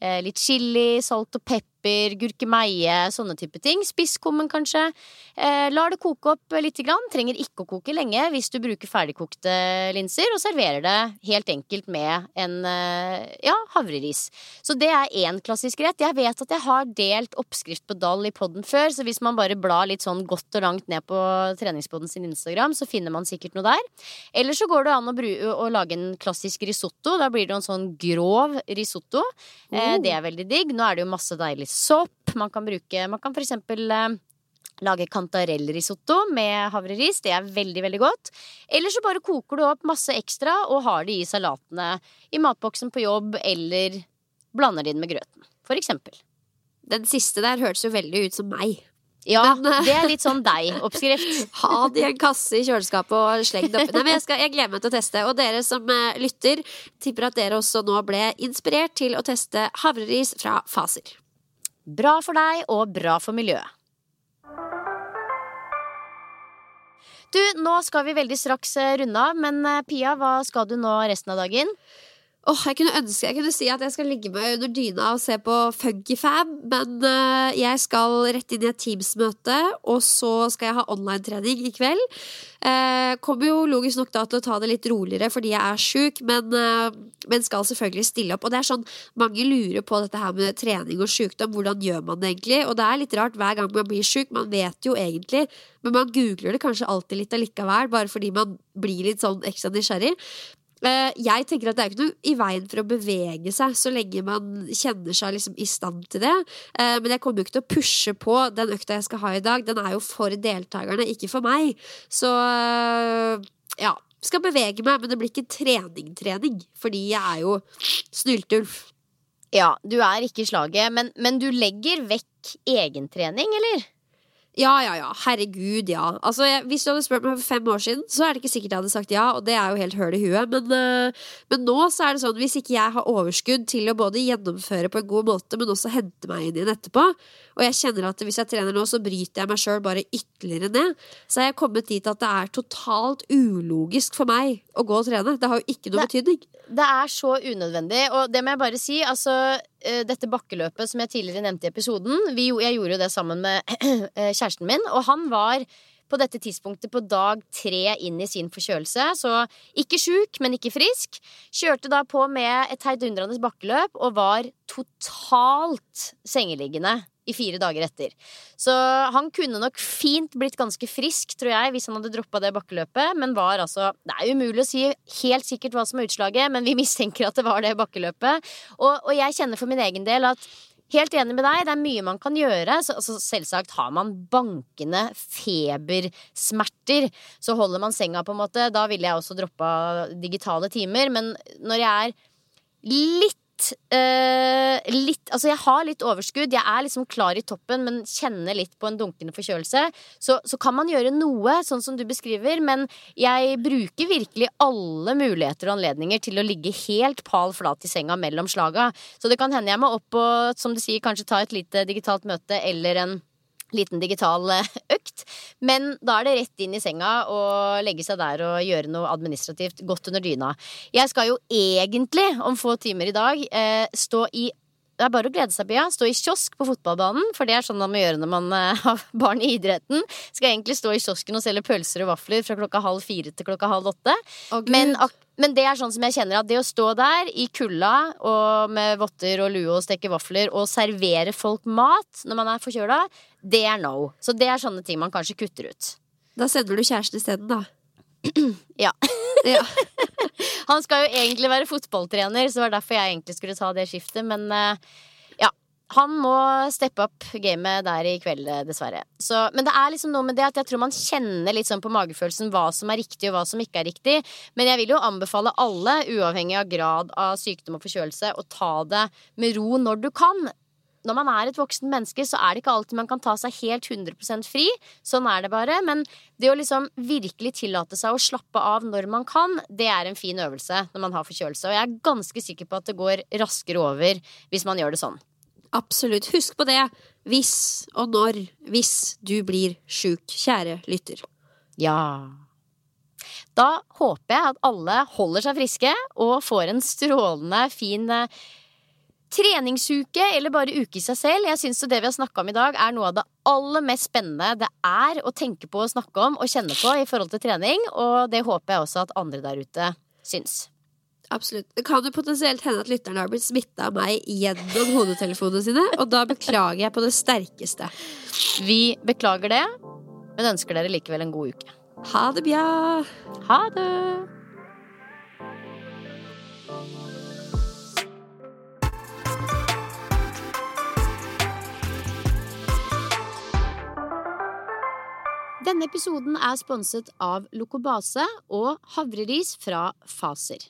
eh, litt chili, salt og pepper, gurkemeie, sånne type ting. Spisskummen, kanskje. Eh, lar det koke opp lite grann. Trenger ikke å koke lenge hvis du bruker ferdigkokte linser, og serverer det helt enkelt med en eh, ja, havreris. Så det er én klassisk rett. Jeg vet at jeg har delt oppskrift på dal i podden før, så hvis man bare blar litt sånn godt og langt ned på treningspodden sin Instagram, så finner man sikkert noe der. Eller så går det an å, bru å lage en klassisk risotto. Da blir det en sånn grov risotto. Eh, det er veldig digg. Nå er det jo masse deilig sopp. Man kan bruke Man kan eksempel eh, Lage kantarellrisotto med havreris. Det er veldig, veldig godt. Eller så bare koker du opp masse ekstra og har det i salatene i matboksen på jobb, eller blander det inn med grøten. For eksempel. Den siste der hørtes jo veldig ut som meg. Ja, Men, eh, det er litt sånn deg-oppskrift. Ha det i en kasse i kjøleskapet og sleng det oppi. Jeg, skal, jeg gleder meg til å teste. Og dere som eh, lytter, tipper at dere også nå ble inspirert til å teste havreris fra Faser. Bra for deg og bra for miljøet. Du, nå skal vi veldig straks eh, runde av, men eh, Pia, hva skal du nå resten av dagen? Åh, jeg kunne ønske jeg kunne si at jeg skal ligge meg under dyna og se på Funkyfab, men uh, jeg skal rett inn i et Teams-møte, og så skal jeg ha online-trening i kveld. Uh, kommer jo logisk nok da til å ta det litt roligere fordi jeg er sjuk, men, uh, men skal selvfølgelig stille opp. Og det er sånn, mange lurer på dette her med trening og sjukdom. Hvordan gjør man det egentlig? Og det er litt rart hver gang man blir sjuk. Man vet jo egentlig, men man googler det kanskje alltid litt allikevel, bare fordi man blir litt sånn ekstra nysgjerrig. Eh, Jeg tenker at Det er ikke noe i veien for å bevege seg så lenge man kjenner seg liksom i stand til det. Eh, Men jeg kommer jo ikke til å pushe på den økta jeg skal ha i dag. Den er jo for deltakerne, ikke for meg. Så eh, ja. Skal bevege meg, men det blir ikke trening-trening. Fordi jeg er jo snyltulf. Ja, du er ikke slaget, men, men du legger vekk egentrening, eller? Ja, ja, ja. Herregud, ja. Altså, jeg, hvis du hadde spurt meg for fem år siden, så er det ikke sikkert jeg hadde sagt ja, og det er jo helt høl i huet. Men, øh, men nå så er det sånn, hvis ikke jeg har overskudd til å både gjennomføre på en god måte, men også hente meg inn igjen etterpå, og jeg kjenner at hvis jeg trener nå, så bryter jeg meg sjøl bare ytterligere ned, så er jeg kommet dit at det er totalt ulogisk for meg å gå og trene. Det har jo ikke noe betydning. Det er så unødvendig, og det må jeg bare si. Altså, eh, dette bakkeløpet som jeg tidligere nevnte i episoden vi, Jeg gjorde jo det sammen med eh, kjæresten min, og han var på dette tidspunktet på dag tre inn i sin forkjølelse. Så ikke sjuk, men ikke frisk. Kjørte da på med et heidundrende bakkeløp og var totalt sengeliggende i fire dager etter. Så han kunne nok fint blitt ganske frisk, tror jeg, hvis han hadde droppa det bakkeløpet, men var altså Det er umulig å si helt sikkert hva som er utslaget, men vi mistenker at det var det bakkeløpet. Og, og jeg kjenner for min egen del at Helt enig med deg, det er mye man kan gjøre. Så, altså, selvsagt har man bankende febersmerter, så holder man senga, på en måte. Da ville jeg også droppa digitale timer. Men når jeg er litt eh, litt, altså jeg har litt overskudd, jeg er liksom klar i toppen, men kjenner litt på en dunkende forkjølelse. Så, så kan man gjøre noe, sånn som du beskriver, men jeg bruker virkelig alle muligheter og anledninger til å ligge helt pal flat i senga mellom slaga. Så det kan hende jeg må opp og, som du sier, kanskje ta et lite digitalt møte eller en liten digital eh, økt. Men da er det rett inn i senga og legge seg der og gjøre noe administrativt godt under dyna. Jeg skal jo egentlig om få timer i dag eh, stå i det er bare å glede seg, Bia. Stå i kiosk på fotballbanen, for det er sånn man må gjøre når man eh, har barn i idretten. Skal egentlig stå i kiosken og selge pølser og vafler fra klokka halv fire til klokka halv åtte. Men, ak men det er sånn som jeg kjenner at det å stå der i kulda og med votter og lue og steke vafler og servere folk mat når man er forkjøla, det er no. Så det er sånne ting man kanskje kutter ut. Da sender du kjæresten isteden, da. Ja. Ja. Han skal jo egentlig være fotballtrener, så det var derfor jeg egentlig skulle ta det skiftet, men eh, ja. han må steppe opp gamet der i kveld, dessverre. Så, men det er liksom noe med det at jeg tror man kjenner litt sånn på magefølelsen hva som er riktig og hva som ikke er riktig. Men jeg vil jo anbefale alle, uavhengig av grad av sykdom og forkjølelse, å ta det med ro når du kan. Når man er et voksen menneske, så er det ikke alltid man kan ta seg helt 100% fri. Sånn er det bare. Men det å liksom virkelig tillate seg å slappe av når man kan, det er en fin øvelse når man har forkjølelse. Og jeg er ganske sikker på at det går raskere over hvis man gjør det sånn. Absolutt. Husk på det. Hvis og når hvis du blir sjuk, kjære lytter. Ja. Da håper jeg at alle holder seg friske og får en strålende fin eh, treningsuke eller bare uke i seg selv. Jeg syns det vi har snakka om i dag, er noe av det aller mest spennende det er å tenke på, og snakke om og kjenne på i forhold til trening. Og det håper jeg også at andre der ute syns. Absolutt. Det kan jo potensielt hende at lytterne har blitt smitta av meg gjennom hodetelefonene sine, og da beklager jeg på det sterkeste. Vi beklager det, men ønsker dere likevel en god uke. Ha det bra. Ha det. Denne episoden er sponset av Lokobase og havreris fra Faser.